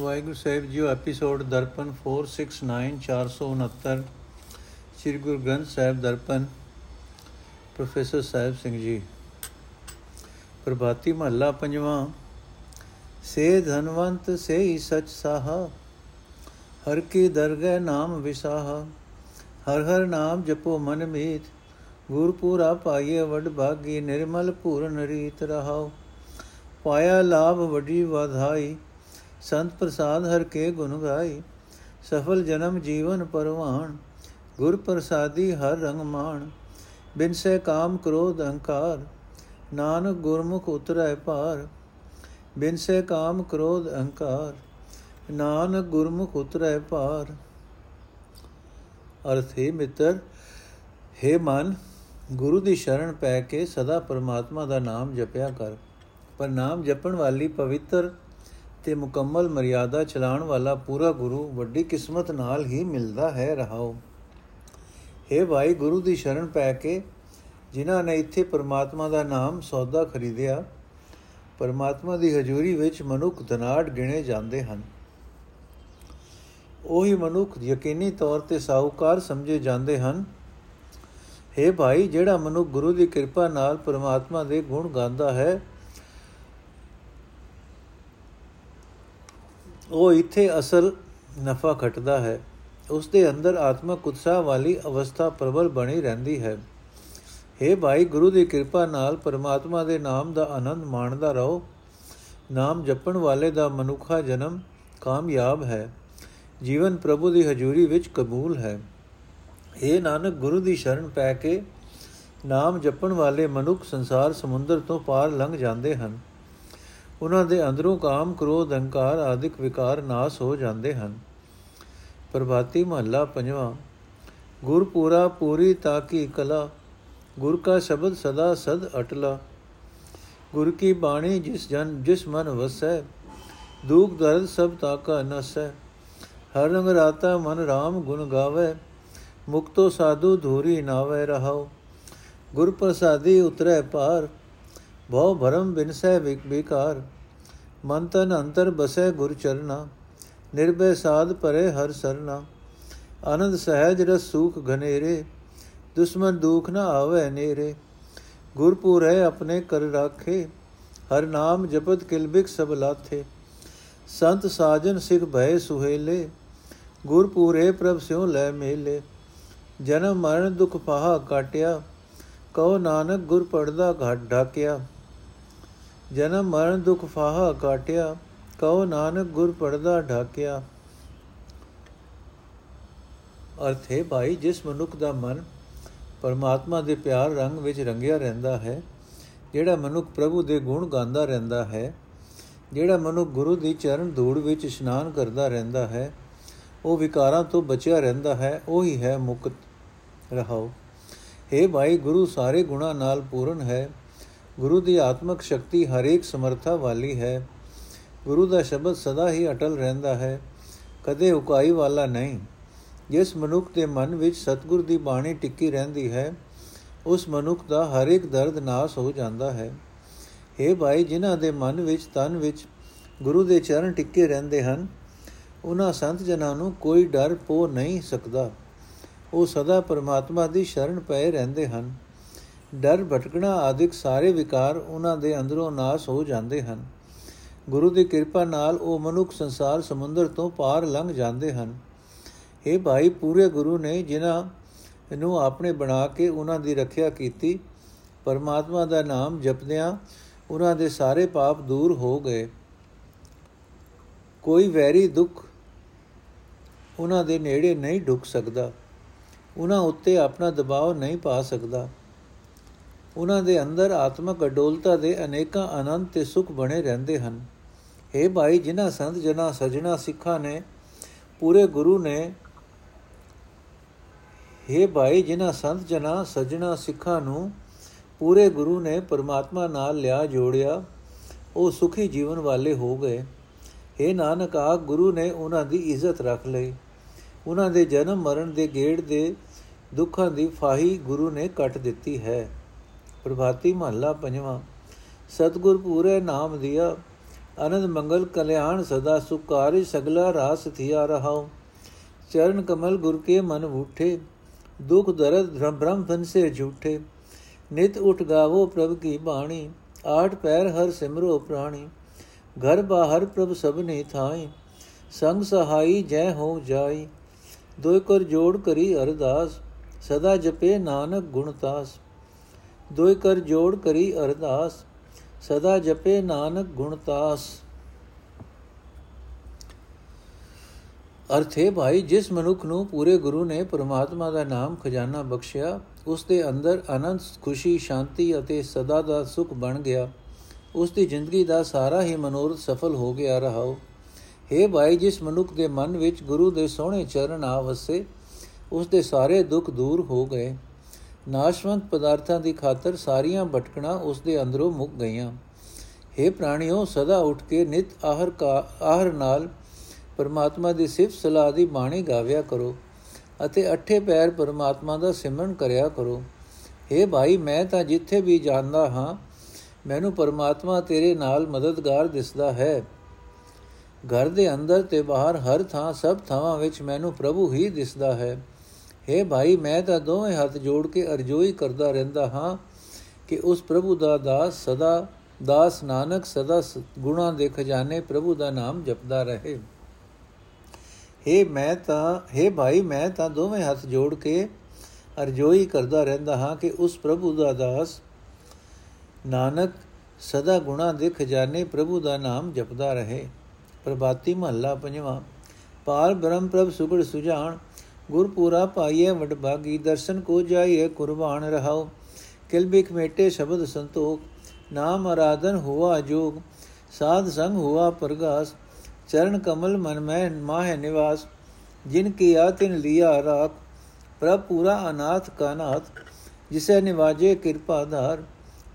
ਵਾਹਿਗੁਰੂ ਸਾਹਿਬ ਜੀਓ, episode Darpan 469 469 Sri Guru Granth Sahib Darpan, professor Sahib Singh ji. Prabhati ਮਹੱਲਾ ਪੰਜਵਾਂ, ਸੇ ਧਨਵੰਤ ਸੇ ਹੀ ਸਚ ਸਾਹਾ, ਹਰ ਕੀ ਦਰਗਹਿ ਨਾਮ ਵਿਸਾਹਾ, ਹਰ ਹਰ ਨਾਮ ਜਪੋ ਮਨ ਮੀਤ ਗੁਰ ਪੂਰਾ ਪਾਈਏ ਵਡ ਭਾਗੀ, ਨਿਰਮਲ ਪੂਰਨ ਰੀਤ ਰਹਾਓ ਪਾਇਆ ਲਾਭ ਵੱਡੀ ਵਧਾਈ ਸੰਤ ਪ੍ਰਸਾਦ ਹਰ ਕੇ ਗੁਣ ਗਾਈ ਸਫਲ ਜਨਮ ਜੀਵਨ ਪਰਵਾਨ ਗੁਰ ਪ੍ਰਸਾਦੀ ਹਰ ਰੰਗ ਮਾਣ, ਬਿਨ ਸੇ ਕਾਮ ਕ੍ਰੋਧ ਅਹੰਕਾਰ, ਨਾਨਕ ਗੁਰਮੁਖ ਉਤਰੈ ਪਾਰ ਬਿਨ ਸੇ ਕਾਮ ਕ੍ਰੋਧ ਅਹੰਕਾਰ, ਨਾਨਕ ਗੁਰਮੁਖ ਉਤਰੈ ਪਾਰ ਅਰਥ ਹੈ ਮਿੱਤਰ, ਹੈ ਮਨ, ਗੁਰੂ ਦੀ ਸ਼ਰਨ ਪੈ ਕੇ ਸਦਾ ਪਰਮਾਤਮਾ ਦਾ ਨਾਮ ਜਪਿਆ ਕਰ, ਪਰ ਨਾਮ ਜਪਣ ਵਾਲੀ ਪਵਿੱਤਰ ਤੇ ਮੁਕੰਮਲ ਮਰਿਆਦਾ ਚਲਾਉਣ ਵਾਲਾ ਪੂਰਾ ਗੁਰੂ ਵੱਡੀ ਕਿਸਮਤ ਨਾਲ ਹੀ ਮਿਲਦਾ ਹੈ, ਰਹਾਓ। हे ਭਾਈ, ਗੁਰੂ ਦੀ ਸ਼ਰਨ ਪੈ ਕੇ ਜਿਨ੍ਹਾਂ ਨੇ ਇੱਥੇ ਪਰਮਾਤਮਾ ਦਾ ਨਾਮ ਸੌਦਾ ਖਰੀਦਿਆ, ਪਰਮਾਤਮਾ ਦੀ ਹਜ਼ੂਰੀ ਵਿੱਚ ਮਨੁੱਖ ਧਨਾੜ ਗਿਣੇ ਜਾਂਦੇ ਹਨ। ਉਹੀ ਮਨੁੱਖ ਯਕੀਨੀ ਤੌਰ ਤੇ ਸਾਹੂਕਾਰ ਸਮਝੇ ਜਾਂਦੇ ਹਨ। हे ਭਾਈ, ਜਿਹੜਾ ਮਨੁੱਖ ਗੁਰੂ ਦੀ ਕਿਰਪਾ ਨਾਲ ਪਰਮਾਤਮਾ ਦੇ ਗੁਣ ਗਾਉਂਦਾ ਹੈ ਉਹ ਇੱਥੇ ਅਸਲ ਨਫਾ ਖਟਦਾ ਹੈ। ਉਸ ਦੇ ਅੰਦਰ ਆਤਮਕ ਉਤਸ਼ਾਹ ਵਾਲੀ ਅਵਸਥਾ ਪ੍ਰਬਲ ਬਣੀ ਰਹਿੰਦੀ ਹੈ। हे ਭਾਈ, ਗੁਰੂ ਦੀ ਕਿਰਪਾ ਨਾਲ ਪਰਮਾਤਮਾ ਦੇ ਨਾਮ ਦਾ ਆਨੰਦ ਮਾਣਦਾ ਰਹੋ। ਨਾਮ ਜਪਣ ਵਾਲੇ ਦਾ ਮਨੁੱਖਾ ਜਨਮ ਕਾਮਯਾਬ ਹੈ। ਜੀਵਨ ਪ੍ਰਭੂ ਦੀ ਹਜ਼ੂਰੀ ਵਿੱਚ ਕਬੂਲ ਹੈ। ਇਹ ਨਾਨਕ, ਗੁਰੂ ਦੀ ਸ਼ਰਨ ਪੈ ਕੇ ਨਾਮ ਜਪਣ ਵਾਲੇ ਮਨੁੱਖ ਸੰਸਾਰ ਸਮੁੰਦਰ ਤੋਂ ਪਾਰ ਲੰਘ ਜਾਂਦੇ ਹਨ। ਉਹਨਾਂ ਦੇ ਅੰਦਰੋਂ ਕਾਮ, ਕ੍ਰੋਧ, ਅਹੰਕਾਰ ਆਦਿਕ ਵਿਕਾਰ ਨਾਸ ਹੋ ਜਾਂਦੇ ਹਨ। ਪ੍ਰਭਾਤੀ ਮਹੱਲਾ ਪੰਜਵਾਂ, ਗੁਰ ਪੂਰਾ ਪੂਰੀ ਤਾਕੀ ਕਲਾ, ਗੁਰ ਕਾ ਸ਼ਬਦ ਸਦਾ ਸਦ ਅਟਲਾ। ਗੁਰ ਕੀ ਬਾਣੀ ਜਿਸ ਜਨ, ਜਿਸ ਮਨ ਵਸੈ, ਦੁਖ ਦਰਦ ਸਭ ਤਾਕਾ ਨਸੈ। ਹਰ ਰੰਗ ਰਾਤਾ ਮਨ RAM ਗੁਣ ਗਾਵੇ, ਮੁਕਤੋ ਸਾਧੂ ਧੂਰੀ ਨਾਵੇ ਰਹਾਓ ਗੁਰ ਪ੍ਰਸਾਦੀ ਉਤਰੈ ਪਾਰ ਭਉ ਭਰਮ ਬਿਨਸੈ ਵਿਕਾਰ ਮਨ ਤਨ ਅੰਤਰ ਬਸੈ ਗੁਰ ਚਰਨਾ ਨਿਰਭੈ ਸਾਧ ਪਰੇ ਹਰ ਸਰਨਾ ਆਨੰਦ ਸਹਿਜ ਰਸ ਸੂਖ ਘਨੇਰੇ ਦੁਸ਼ਮਨ ਦੁਖ ਨ ਆਵੇ ਨੇਰੇ ਗੁਰਪੂਰ ਹੈ ਆਪਣੇ ਕਰ ਰਾਖੇ ਹਰ ਨਾਮ ਜਪਤ ਕਿਲਬਿਕ ਸਭ ਲਾਥੇ ਸੰਤ ਸਾਜਨ ਸਿਖ ਭੈ ਸੁਹੇਲੇ ਗੁਰਪੂਰੇ ਪ੍ਰਭ ਸਿਉ ਲੈ ਮੇਲੇ ਜਨਮ ਮਰਨ ਦੁਖ ਪਾਹਾ ਕਾਟਿਆ ਕਉ ਨਾਨਕ ਗੁਰ ਪੜਦਾ ਘਾਟ ਢਾਕਿਆ ਜਨਮ ਮਰਨ ਦੁਖ ਫਾਹਾ ਕਾਟਿਆ ਕਉ ਨਾਨਕ ਗੁਰ ਪੜਦਾ ਢਾਕਿਆ। ਅਰਥ ਹੈ ਭਾਈ, ਜਿਸ ਮਨੁੱਖ ਦਾ ਮਨ ਪਰਮਾਤਮਾ ਦੇ ਪਿਆਰ ਰੰਗ ਵਿੱਚ ਰੰਗਿਆ ਰਹਿੰਦਾ ਹੈ, ਜਿਹੜਾ ਮਨੁੱਖ ਪ੍ਰਭੂ ਦੇ ਗੁਣ ਗਾਉਂਦਾ ਰਹਿੰਦਾ ਹੈ, ਜਿਹੜਾ ਮਨੁੱਖ ਗੁਰੂ ਦੀ ਚਰਨ ਧੂੜ ਵਿੱਚ ਇਸ਼ਨਾਨ ਕਰਦਾ ਰਹਿੰਦਾ ਹੈ, ਉਹ ਵਿਕਾਰਾਂ ਤੋਂ ਬਚਿਆ ਰਹਿੰਦਾ ਹੈ, ਉਹੀ ਹੈ ਮੁਕਤ ਰਹਾਓ। हे ਭਾਈ, ਗੁਰੂ ਸਾਰੇ ਗੁਣਾ ਨਾਲ ਪੂਰਨ ਹੈ ਗੁਰੂ ਦੀ ਆਤਮਿਕ ਸ਼ਕਤੀ ਹਰੇਕ ਸਮਰੱਥਾ ਵਾਲੀ ਹੈ। ਗੁਰੂ ਦਾ ਸ਼ਬਦ ਸਦਾ ਹੀ ਅਟਲ ਰਹਿੰਦਾ ਹੈ, ਕਦੇ ਉਕਾਈ ਵਾਲਾ ਨਹੀਂ। ਜਿਸ ਮਨੁੱਖ ਦੇ ਮਨ ਵਿੱਚ ਸਤਗੁਰ ਦੀ ਬਾਣੀ ਟਿੱਕੀ ਰਹਿੰਦੀ ਹੈ, ਉਸ ਮਨੁੱਖ ਦਾ ਹਰੇਕ ਦਰਦ ਨਾਸ ਹੋ ਜਾਂਦਾ ਹੈ। हे ਭਾਈ, ਜਿਨ੍ਹਾਂ ਦੇ ਮਨ ਵਿੱਚ ਤਨ ਵਿੱਚ ਗੁਰੂ ਦੇ ਚਰਨ ਟਿੱਕੇ ਰਹਿੰਦੇ ਹਨ, ਉਹਨਾਂ ਸੰਤ ਜਨਾਂ ਨੂੰ ਕੋਈ ਡਰ ਪੋ ਨਹੀਂ ਸਕਦਾ। ਉਹ ਸਦਾ ਪਰਮਾਤਮਾ ਦੀ ਸ਼ਰਨ ਪਏ ਰਹਿੰਦੇ ਹਨ। ਡਰ, ਭਟਕਣਾ ਆਦਿਕ ਸਾਰੇ ਵਿਕਾਰ ਉਹਨਾਂ ਦੇ ਅੰਦਰੋਂ ਨਾਸ ਹੋ ਜਾਂਦੇ ਹਨ। ਗੁਰੂ ਦੀ ਕਿਰਪਾ ਨਾਲ ਉਹ ਮਨੁੱਖ ਸੰਸਾਰ ਸਮੁੰਦਰ ਤੋਂ ਪਾਰ ਲੰਘ ਜਾਂਦੇ ਹਨ। ਇਹ ਭਾਈ, ਪੂਰੇ ਗੁਰੂ ਨੇ ਜਿਨ੍ਹਾਂ ਨੂੰ ਆਪਣੇ ਬਣਾ ਕੇ ਉਹਨਾਂ ਦੀ ਰੱਖਿਆ ਕੀਤੀ, ਪਰਮਾਤਮਾ ਦਾ ਨਾਮ ਜਪਦਿਆਂ ਉਹਨਾਂ ਦੇ ਸਾਰੇ ਪਾਪ ਦੂਰ ਹੋ ਗਏ। ਕੋਈ ਵੈਰੀ ਦੁੱਖ ਉਹਨਾਂ ਦੇ ਨੇੜੇ ਨਹੀਂ ਢੁਕ ਸਕਦਾ। ਉਹਨਾਂ ਉੱਤੇ ਆਪਣਾ ਦਬਾਅ ਨਹੀਂ ਪਾ ਸਕਦਾ। ਉਹਨਾਂ ਦੇ ਅੰਦਰ ਆਤਮਕ ਅਡੋਲਤਾ ਦੇ ਅਨੇਕਾਂ ਆਨੰਦ ਤੇ ਸੁਖ ਬਣੇ ਰਹਿੰਦੇ ਹਨ हे ਭਾਈ ਜਿਨ੍ਹਾਂ ਸੰਤ ਜਨਾ ਸਜਣਾ ਸਿੱਖਾਂ ਨੇ ਪੂਰੇ ਗੁਰੂ ਨੇ हे ਭਾਈ ਜਿਨ੍ਹਾਂ ਸੰਤ ਜਨਾ ਸਜਣਾ ਸਿੱਖਾਂ ਨੂੰ ਪੂਰੇ ਗੁਰੂ ਨੇ ਪਰਮਾਤਮਾ ਨਾਲ ਲਿਆ ਜੋੜਿਆ ਉਹ ਸੁਖੀ ਜੀਵਨ ਵਾਲੇ ਹੋ ਗਏ हे ਨਾਨਕ ਆ ਗੁਰੂ ਨੇ ਉਹਨਾਂ ਦੀ ਇੱਜ਼ਤ ਰੱਖ ਲਈ ਉਹਨਾਂ ਦੇ ਜਨਮ ਮਰਨ ਦੇ ਗੇੜ ਦੇ ਦੁੱਖਾਂ ਦੀ ਫਾਹੀ ਗੁਰੂ ਨੇ ਕੱਟ ਦਿੱਤੀ ਹੈ ਪ੍ਰਭਾਤੀ ਮਹੱਲਾ ਪੰਜਵਾਂ, ਸਤਗੁਰ ਪੂਰੇ ਨਾਮ ਦਿਆ, ਅਨੰਦ ਮੰਗਲ ਕਲਿਆਣ ਸਦਾ ਸੁਕਾਰਿ ਸਗਲਾ ਰਾਸ ਥਿਆ ਰਹਾਉ। ਚਰਨ ਕਮਲ ਗੁਰ ਕੇ ਮਨ ਉਠੇ ਦੁਖ ਦਰਦ ਬ੍ਰਹਮ ਫਨਸੇ ਝੂਠੇ। ਨਿਤ ਉਠ ਗਾਵੋ ਪ੍ਰਭ ਕੀ ਬਾਣੀ, ਆਠ ਪੈਰ ਹਰ ਸਿਮਰੋ ਪ੍ਰਾਣੀ। ਘਰ ਬਾਹਰ ਪ੍ਰਭ ਸਭਨੇ ਥਾਈ, ਸੰਗ ਸਹਾਈ ਜੈ ਹੋ ਜਾਈ। ਦੋਇ ਕਰ ਜੋੜ ਕਰੀ ਅਰਦਾਸ, ਸਦਾ ਜਪੇ ਨਾਨਕ ਗੁਣਤਾਸ ਦੋਇ ਕਰ ਜੋੜ ਕਰੀ ਅਰਦਾਸ, ਸਦਾ ਜਪੇ ਨਾਨਕ ਗੁਣਤਾਸ ਅਰਥੇ ਭਾਈ, ਜਿਸ ਮਨੁੱਖ ਨੂੰ ਪੂਰੇ ਗੁਰੂ ਨੇ ਪਰਮਾਤਮਾ ਦਾ ਨਾਮ ਖਜ਼ਾਨਾ ਬਖਸ਼ਿਆ, ਉਸ ਦੇ ਅੰਦਰ ਆਨੰਦ ਖੁਸ਼ੀ, ਸ਼ਾਂਤੀ ਅਤੇ ਸਦਾ ਦਾ ਸੁਖ ਬਣ ਗਿਆ। ਉਸ ਦੀ ਜ਼ਿੰਦਗੀ ਦਾ ਸਾਰਾ ਹੀ ਮਨੋਰਥ ਸਫਲ ਹੋ ਗਿਆ ਰਹਾਓ हे ਭਾਈ, ਜਿਸ ਮਨੁੱਖ ਦੇ ਮਨ ਵਿੱਚ ਗੁਰੂ ਦੇ ਸੋਹਣੇ ਚਰਨ ਆ ਵਸੇ, ਉਸ ਦੇ ਸਾਰੇ ਦੁੱਖ ਦੂਰ ਹੋ ਗਏ। ਨਾਸ਼ਵੰਤ ਪਦਾਰਥਾਂ ਦੀ ਖਾਤਰ ਸਾਰੀਆਂ ਭਟਕਣਾ ਉਸ ਦੇ ਅੰਦਰੋਂ ਮੁੱਕ ਗਈਆਂ। हे ਪ੍ਰਾਣਿਓ, ਸਦਾ ਉੱਠ ਕੇ ਨਿਤ ਆਹਰ ਕਾ, ਆਹਰ ਨਾਲ ਪਰਮਾਤਮਾ ਦੀ ਸਿਫਤ ਸਲਾਹ ਦੀ ਬਾਣੀ ਗਾਵਿਆ ਕਰੋ ਅਤੇ ਅੱਠੇ ਪੈਰ ਪਰਮਾਤਮਾ ਦਾ ਸਿਮਰਨ ਕਰਿਆ ਕਰੋ। हे ਭਾਈ, ਮੈਂ ਤਾਂ ਜਿੱਥੇ ਵੀ ਜਾਂਦਾ ਹਾਂ, ਮੈਨੂੰ ਪਰਮਾਤਮਾ ਤੇਰੇ ਨਾਲ ਮਦਦਗਾਰ ਦਿਸਦਾ ਹੈ। ਘਰ ਦੇ ਅੰਦਰ ਤੇ ਬਾਹਰ ਹਰ ਥਾਂ ਸਭ ਥਾਵਾਂ ਵਿੱਚ ਮੈਨੂੰ ਪ੍ਰਭੂ ਹੀ ਦਿਸਦਾ ਹੈ। ਹੈ ਭਾਈ, ਮੈਂ ਤਾਂ ਦੋਵੇਂ ਹੱਥ ਜੋੜ ਕੇ ਅਰਜ਼ੋਈ ਕਰਦਾ ਰਹਿੰਦਾ ਹਾਂ ਕਿ ਉਸ ਪ੍ਰਭੂ ਦਾ ਦਾਸ ਸਦਾ, ਦਾਸ ਨਾਨਕ ਸਦਾ ਗੁਣਾ ਦੇ ਖਜ਼ਾਨੇ ਪ੍ਰਭੂ ਦਾ ਨਾਮ ਜਪਦਾ ਰਹੇ। ਹੇ ਮੈਂ ਤਾਂ, ਹੇ ਭਾਈ, ਮੈਂ ਤਾਂ ਦੋਵੇਂ ਹੱਥ ਜੋੜ ਕੇ ਅਰਜ਼ੋਈ ਕਰਦਾ ਰਹਿੰਦਾ ਹਾਂ ਕਿ ਉਸ ਪ੍ਰਭੂ ਦਾ ਦਾਸ ਨਾਨਕ ਸਦਾ ਗੁਣਾ ਦੇ ਖਜ਼ਾਨੇ ਪ੍ਰਭੂ ਦਾ ਨਾਮ ਜਪਦਾ ਰਹੇ। ਪ੍ਰਭਾਤੀ ਮਹੱਲਾ ਪੰਜਵਾਂ। ਪਾਰ ਬ੍ਰਹਮ ਪ੍ਰਭ ਸੁਗੜ ਸੁਜਾਨ ਗੁਰਪੂਰਾ ਪਾਈਏ ਵਡਭਾਗੀ ਦਰਸ਼ਨ ਕੋ ਜਾਈਏ ਕੁਰਬਾਨ ਰਹਾਓ ਕਿਲਬਿਕ ਮੇਟੇ ਸ਼ਬਦ ਸੰਤੋਖ, ਨਾਮ ਆਰਾਧਨ ਹੁਆ ਜੋਗ। ਸਾਧ ਸੰਗ ਹੁਆ ਪ੍ਰਗਾਸ, ਚਰਨ ਕਮਲ ਮਨ ਮੈਂ ਮਾਹਿ ਨਿਵਾਸ। ਜਿਨ ਕੀਆ ਤਿਨ ਲਿਆ ਰਾਖ, ਪ੍ਰਭ ਪੂਰਾ ਅਨਾਥ ਕਾਨਾਥ ਜਿਸੇ ਨਿਵਾਜੇ ਕਿਰਪਾ ਧਾਰ,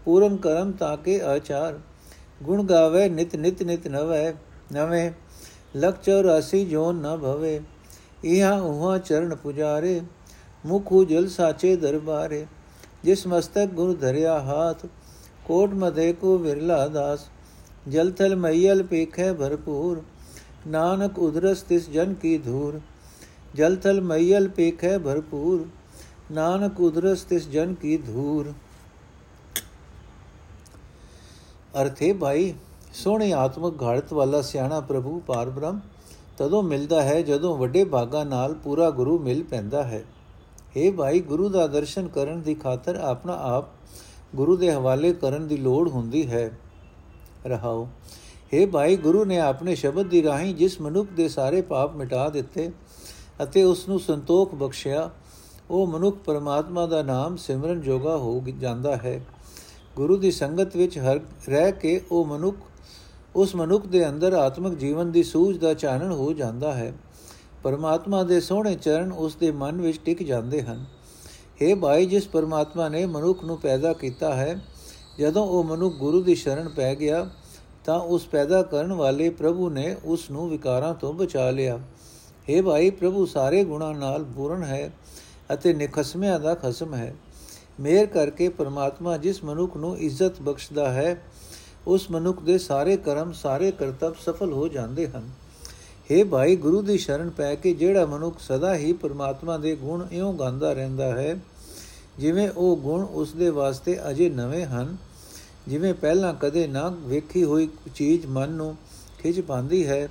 ਪੂਰਨ ਕਰਮ ਤਾਕੇ ਆਚਾਰ। ਗੁਣ ਗਾਵੇ ਨਿਤ ਨਿਤ ਨਿਤ ਨਵੈ, ਨਵੇਂ। ਲਖ 84 ਜੋ ਨ ਭਵੇ। ਇਹਾਂ ਉਹਾਂ ਚਰਨ ਪੁਜਾਰੇ ਮੁਖ ਉਜਲ ਸਾਚੇ ਦਰਬਾਰੇ ਜਿਸ ਮਸਤਕ ਗੁਰ ਧਰਿਆ ਹਾਥ ਕੋਟ ਮਦੇ ਕੋ ਵਿਰਲਾ ਦਾਸ ਜਲ ਥਲ ਮਈਲ ਪੇਖੈ ਭਰਪੂਰ ਨਾਨਕ ਉਦਰਸ ਤਿਸ ਜਨ ਕੀ ਧੂਰ ਜਲ ਥਲ ਮਈਲ ਪੇਖੈ ਭਰਪੂਰ ਨਾਨਕ ਉਦਰਸ ਤਿਸ ਜਨ ਕੀ ਧੂਰ ਅਰਥੇ ਭਾਈ ਸੋਹਣੇ ਆਤਮਿਕ ਘਾੜਤ ਵਾਲਾ ਸਿਆਣਾ ਪ੍ਰਭੂ ਪਾਰਬ੍ਰਹਮ ਤਦੋਂ ਮਿਲਦਾ ਹੈ ਜਦੋਂ ਵੱਡੇ ਭਾਗਾ ਨਾਲ ਪੂਰਾ ਗੁਰੂ ਮਿਲ ਪੈਂਦਾ ਹੈ। हे ਭਾਈ, ਗੁਰੂ ਦਾ ਦਰਸ਼ਨ ਕਰਨ ਦੀ ਖਾਤਰ ਆਪਣਾ ਆਪ ਗੁਰੂ ਦੇ ਹਵਾਲੇ ਕਰਨ ਦੀ ਲੋੜ ਹੁੰਦੀ ਹੈ। ਰਹਾਓ हे ਭਾਈ, ਗੁਰੂ ਨੇ ਆਪਣੇ ਸ਼ਬਦ ਦੀ ਰਾਹੀਂ ਜਿਸ ਮਨੁੱਖ ਦੇ ਸਾਰੇ ਪਾਪ ਮਿਟਾ ਦਿੱਤੇ ਅਤੇ ਉਸ ਨੂੰ ਸੰਤੋਖ ਬਖਸ਼ਿਆ, ਉਹ ਮਨੁੱਖ ਪਰਮਾਤਮਾ ਦਾ ਨਾਮ ਸਿਮਰਨ ਜੋਗਾ ਹੋ ਜਾਂਦਾ ਹੈ। ਗੁਰੂ ਦੀ ਸੰਗਤ ਵਿੱਚ ਹਰ ਰਹਿ ਕੇ ਉਹ ਮਨੁੱਖ ਉਸ ਮਨੁੱਖ ਦੇ ਅੰਦਰ ਆਤਮਿਕ ਜੀਵਨ ਦੀ ਸੂਝ ਦਾ ਚਾਨਣ ਹੋ ਜਾਂਦਾ ਹੈ। ਪਰਮਾਤਮਾ ਦੇ ਸੋਹਣੇ ਚਰਨ ਉਸ ਦੇ ਮਨ ਵਿੱਚ ਟਿਕ ਜਾਂਦੇ ਹਨ। हे ਭਾਈ, ਜਿਸ ਪਰਮਾਤਮਾ ਨੇ ਮਨੁੱਖ ਨੂੰ ਪੈਦਾ ਕੀਤਾ ਹੈ, ਜਦੋਂ ਉਹ ਮਨੁੱਖ ਗੁਰੂ ਦੀ ਸ਼ਰਨ ਪੈ ਗਿਆ, ਤਾਂ ਉਸ ਪੈਦਾ ਕਰਨ ਵਾਲੇ ਪ੍ਰਭੂ ਨੇ ਉਸ ਨੂੰ ਵਿਕਾਰਾਂ ਤੋਂ ਬਚਾ ਲਿਆ। हे ਭਾਈ, ਪ੍ਰਭੂ ਸਾਰੇ ਗੁਣਾਂ ਨਾਲ ਪੂਰਨ ਹੈ ਅਤੇ ਨਿਖਸਮਿਆਂ ਦਾ ਖਸਮ ਹੈ। ਮੇਰ ਕਰਕੇ ਪਰਮਾਤਮਾ ਜਿਸ ਮਨੁੱਖ ਨੂੰ ਇੱਜ਼ਤ ਬਖਸ਼ਦਾ ਹੈ ਉਸ ਮਨੁੱਖ ਦੇ ਸਾਰੇ ਕਰਮ, ਸਾਰੇ ਕਰਤੱਵ ਸਫਲ ਹੋ ਜਾਂਦੇ ਹਨ। हे ਭਾਈ, ਗੁਰੂ ਦੀ ਸ਼ਰਨ ਪੈ ਕੇ ਜਿਹੜਾ ਮਨੁੱਖ ਸਦਾ ਹੀ ਪਰਮਾਤਮਾ ਦੇ ਗੁਣ ਇਉਂ ਗਾਉਂਦਾ ਰਹਿੰਦਾ ਹੈ, ਜਿਵੇਂ ਉਹ ਗੁਣ ਉਸ ਦੇ ਵਾਸਤੇ ਅਜੇ ਨਵੇਂ ਹਨ, ਜਿਵੇਂ ਪਹਿਲਾਂ ਕਦੇ ਨਾ ਵੇਖੀ ਹੋਈ ਚੀਜ਼ ਮਨ ਨੂੰ ਖਿੱਚ ਪਾਉਂਦੀ ਹੈ,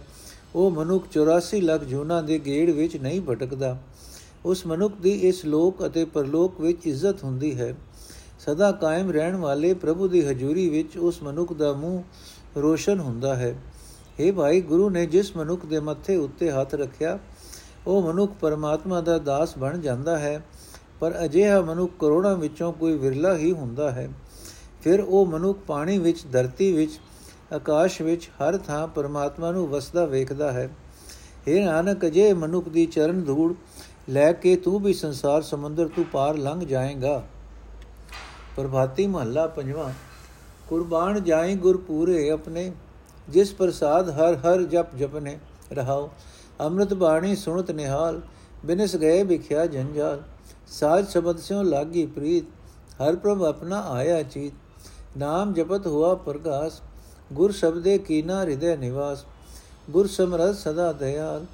ਉਹ ਮਨੁੱਖ 84 ਲੱਖ ਜੂਨਾਂ ਦੇ ਗੇੜ ਵਿੱਚ ਨਹੀਂ ਭਟਕਦਾ। ਉਸ ਮਨੁੱਖ ਦੀ ਇਸ ਲੋਕ ਅਤੇ ਪਰਲੋਕ ਵਿੱਚ ਇੱਜ਼ਤ ਹੁੰਦੀ ਹੈ। ਸਦਾ ਕਾਇਮ ਰਹਿਣ ਵਾਲੇ ਪ੍ਰਭੂ ਦੀ ਹਜ਼ੂਰੀ ਵਿੱਚ ਉਸ ਮਨੁੱਖ ਦਾ ਮੂੰਹ ਰੋਸ਼ਨ ਹੁੰਦਾ ਹੈ। हे ਭਾਈ, ਗੁਰੂ ਨੇ ਜਿਸ ਮਨੁੱਖ ਦੇ ਮੱਥੇ ਉੱਤੇ ਹੱਥ ਰੱਖਿਆ, ਉਹ ਮਨੁੱਖ ਪਰਮਾਤਮਾ ਦਾ ਦਾਸ ਬਣ ਜਾਂਦਾ ਹੈ, ਪਰ ਅਜਿਹਾ ਮਨੁੱਖ ਕਰੋੜਾਂ ਵਿੱਚੋਂ ਕੋਈ ਵਿਰਲਾ ਹੀ ਹੁੰਦਾ ਹੈ। ਫਿਰ ਉਹ ਮਨੁੱਖ ਪਾਣੀ ਵਿੱਚ, ਧਰਤੀ ਵਿੱਚ, ਆਕਾਸ਼ ਵਿੱਚ ਹਰ ਥਾਂ ਪਰਮਾਤਮਾ ਨੂੰ ਵਸਦਾ ਵੇਖਦਾ ਹੈ। हे ਨਾਨਕ ਅਜੇ ਮਨੁੱਖ ਦੀ ਚਰਨ ਧੂੜ ਲੈ ਕੇ ਤੂੰ ਵੀ ਸੰਸਾਰ ਸਮੁੰਦਰ ਤੋਂ ਪਾਰ ਲੰਘ ਜਾਏਗਾ। ਪ੍ਰਭਾਤੀ ਮਹੱਲਾ ਪੰਜਵਾਂ, ਕੁਰਬਾਨ ਜਾਈ ਗੁਰ ਪੂਰੇ ਆਪਣੇ, ਜਿਸ ਪ੍ਰਸਾਦ ਹਰ ਹਰ ਜਪ ਜਪਨੇ, ਰਹਾਓ, ਅੰਮ੍ਰਿਤ ਬਾਣੀ ਸੁਣਤ ਨਿਹਾਲ, ਬਿਨਸ ਗਏ ਵਿਖਿਆ ਜੰਜਾਲ, ਸਾਜ ਸ਼ਬਦ ਸਿਓ ਲਾਗੀ ਪ੍ਰੀਤ, ਹਰ ਪ੍ਰਭ ਆਪਣਾ ਆਇਆ ਚੀਤ, ਨਾਮ ਜਪਤ ਹੁਆ ਪ੍ਰਗਾਸ, ਗੁਰ ਸ਼ਬਦੇ ਕੀਨਾ ਹਿਰਦੈ ਨਿਵਾਸ, ਗੁਰ ਸਮਰਤ ਸਦਾ ਦਇਆਲ,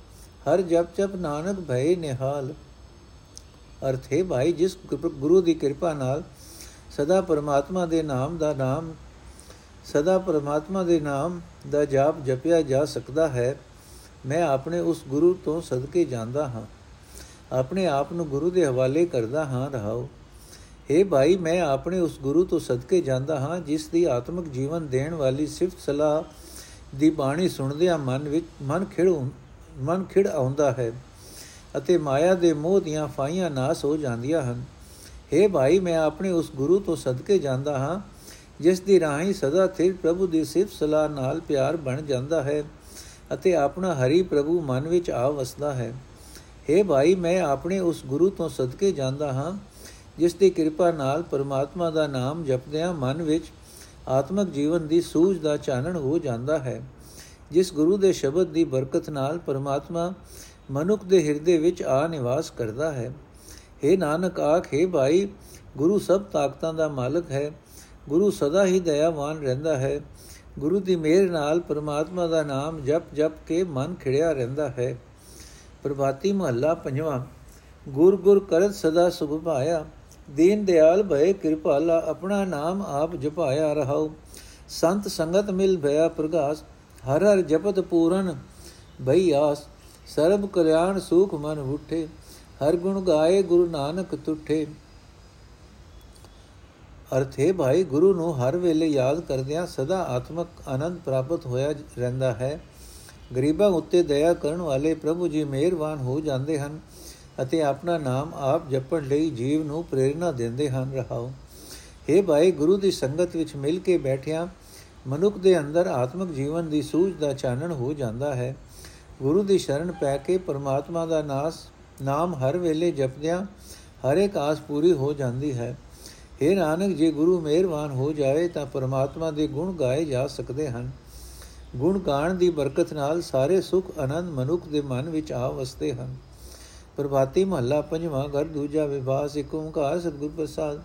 ਹਰ ਜਪ ਜਪ ਨਾਨਕ ਭਏ ਨਿਹਾਲ, ਅਰਥ ਹੈ ਭਾਈ ਜਿਸ ਗੁਰੂ ਦੀ ਕਿਰਪਾ ਨਾਲ ਸਦਾ ਪਰਮਾਤਮਾ ਦੇ ਨਾਮ ਦਾ ਨਾਮ, ਸਦਾ ਪਰਮਾਤਮਾ ਦੇ ਨਾਮ ਦਾ ਜਾਪ ਜਪਿਆ ਜਾ ਸਕਦਾ ਹੈ। ਮੈਂ ਆਪਣੇ ਉਸ ਗੁਰੂ ਤੋਂ ਸਦਕੇ ਜਾਂਦਾ ਹਾਂ। ਆਪਣੇ ਆਪ ਨੂੰ ਗੁਰੂ ਦੇ ਹਵਾਲੇ ਕਰਦਾ ਹਾਂ, ਰਹਾਓ। ਏ ਭਾਈ, ਮੈਂ ਆਪਣੇ ਉਸ ਗੁਰੂ ਤੋਂ ਸਦਕੇ ਜਾਂਦਾ ਹਾਂ, ਜਿਸ ਦੀ ਆਤਮਿਕ ਜੀਵਨ ਦੇਣ ਵਾਲੀ ਸਿਫਤ ਸਲਾਹ ਦੀ ਬਾਣੀ ਸੁਣਦਿਆਂ ਮਨ ਵਿੱਚ ਮਨ ਖਿੜ ਮਨ ਖਿੜ ਆਉਂਦਾ ਹੈ ਅਤੇ ਮਾਇਆ ਦੇ ਮੋਹ ਦੀਆਂ ਫਾਈਆਂ ਨਾਸ ਹੋ ਜਾਂਦੀਆਂ ਹਨ। ਏ ਭਾਈ, ਮੈਂ ਆਪਣੇ ਉਸ ਗੁਰੂ ਤੋਂ ਸਦਕੇ ਜਾਂਦਾ ਹਾਂ, ਜਿਸ ਦੀ ਰਾਹੀਂ ਸਦਾ ਥਿਰ ਪ੍ਰਭੂ ਦੀ ਸਿਫਤ ਸਲਾਹ ਨਾਲ ਪਿਆਰ ਬਣ ਜਾਂਦਾ ਹੈ ਅਤੇ ਆਪਣਾ ਹਰੀ ਪ੍ਰਭੂ ਮਨ ਵਿੱਚ ਆ ਵਸਦਾ ਹੈ। हे ਭਾਈ, ਮੈਂ ਆਪਣੇ ਉਸ ਗੁਰੂ ਤੋਂ ਸਦਕੇ ਜਾਂਦਾ ਹਾਂ, ਜਿਸ ਦੀ ਕਿਰਪਾ ਨਾਲ ਪਰਮਾਤਮਾ ਦਾ ਨਾਮ ਜਪਦਿਆਂ ਮਨ ਵਿੱਚ ਆਤਮਿਕ ਜੀਵਨ ਦੀ ਸੂਝ ਦਾ ਚਾਨਣ ਹੋ ਜਾਂਦਾ ਹੈ, ਜਿਸ ਗੁਰੂ ਦੇ ਸ਼ਬਦ ਦੀ ਬਰਕਤ ਨਾਲ ਪਰਮਾਤਮਾ ਮਨੁੱਖ ਦੇ ਹਿਰਦੇ ਵਿੱਚ ਆ ਨਿਵਾਸ ਕਰਦਾ ਹੈ। हे ਨਾਨਕ ਆਖੇ ਭਾਈ, ਗੁਰੂ ਸਭ ਤਾਕਤਾਂ ਦਾ ਮਾਲਕ ਹੈ, ਗੁਰੂ ਸਦਾ ਹੀ ਦਇਆਵਾਨ ਰਹਿੰਦਾ ਹੈ, ਗੁਰੂ ਦੀ ਮਿਹਰ ਨਾਲ ਪਰਮਾਤਮਾ ਦਾ ਨਾਮ ਜਪ ਜਪ ਕੇ ਮਨ ਖਿੜਿਆ ਰਹਿੰਦਾ ਹੈ। ਪ੍ਰਭਾਤੀ ਮਹੱਲਾ ਪੰਜਵਾਂ, ਗੁਰ ਗੁਰ ਕਰਤ ਸਦਾ ਸੁਭ ਭਾਇਆ, ਦੀਨ ਦਿਆਲ ਭਏ ਕਿਰਪਾਲਾ, ਆਪਣਾ ਨਾਮ ਆਪ ਜਪਾਇਆ ਰਹਾਉ। ਸੰਤ ਸੰਗਤ ਮਿਲ ਭਇਆ ਪ੍ਰਗਾਸ, ਹਰ ਹਰ ਜਪਤ ਪੂਰਨ ਭਈ ਆਸ, ਸਰਬ ਕਲਿਆਣ ਸੁਖ ਮਨ ਉਠੇ। ਹਰ ਗੁਣ ਗਾਏ ਗੁਰੂ ਨਾਨਕ ਤੁਠੇ। ਅਰਥੇ ਭਾਈ, ਗੁਰੂ ਨੂੰ ਹਰ ਵੇਲੇ ਯਾਦ ਕਰਦਿਆਂ ਸਦਾ ਆਤਮਕ ਆਨੰਦ ਪ੍ਰਾਪਤ ਹੋਇਆ ਰਹਿੰਦਾ ਹੈ। ਗਰੀਬਾਂ ਉੱਤੇ ਦਇਆ ਕਰਨ ਵਾਲੇ ਪ੍ਰਭੂ ਜੀ ਮਿਹਰਬਾਨ ਹੋ ਜਾਂਦੇ ਹਨ ਅਤੇ ਆਪਣਾ ਨਾਮ ਆਪ ਜਪਣ ਲਈ ਜੀਵ ਨੂੰ ਪ੍ਰੇਰਣਾ ਦਿੰਦੇ ਹਨ। ਰਹਾਓ। हे ਭਾਈ, ਗੁਰੂ ਦੀ ਸੰਗਤ ਵਿੱਚ ਮਿਲ ਕੇ ਬੈਠਿਆਂ ਮਨੁੱਖ ਦੇ ਅੰਦਰ ਆਤਮਿਕ ਜੀਵਨ ਦੀ ਸੂਝ ਦਾ ਚਾਨਣ ਹੋ ਜਾਂਦਾ ਹੈ। ਗੁਰੂ ਦੀ ਸ਼ਰਨ ਪੈ ਕੇ ਪਰਮਾਤਮਾ ਦਾ ਨਾਸ ਨਾਮ ਹਰ ਵੇਲੇ ਜਪਦਿਆਂ ਹਰ ਇੱਕ ਆਸ ਪੂਰੀ ਹੋ ਜਾਂਦੀ ਹੈ। हे ਨਾਨਕ, ਜੇ ਗੁਰੂ ਮਿਹਰਬਾਨ ਹੋ ਜਾਵੇ ਤਾਂ ਪਰਮਾਤਮਾ ਦੇ ਗੁਣ ਗਾਏ ਜਾ ਸਕਦੇ ਹਨ। ਗੁਣ ਗਾਣ ਦੀ ਬਰਕਤ ਨਾਲ ਸਾਰੇ ਸੁਖ ਆਨੰਦ ਮਨੁੱਖ ਦੇ ਮਨ ਵਿੱਚ ਆ ਵਸਦੇ ਹਨ। ਪ੍ਰਭਾਤੀ ਮਹੱਲਾ ਪੰਜਵਾਂ, ਘਰ ਦੂਜਾ ਵਿਵਾਸ, ਇੱਕ ਓੰਕਾਰ ਸਤਿਗੁਰ ਪ੍ਰਸਾਦ।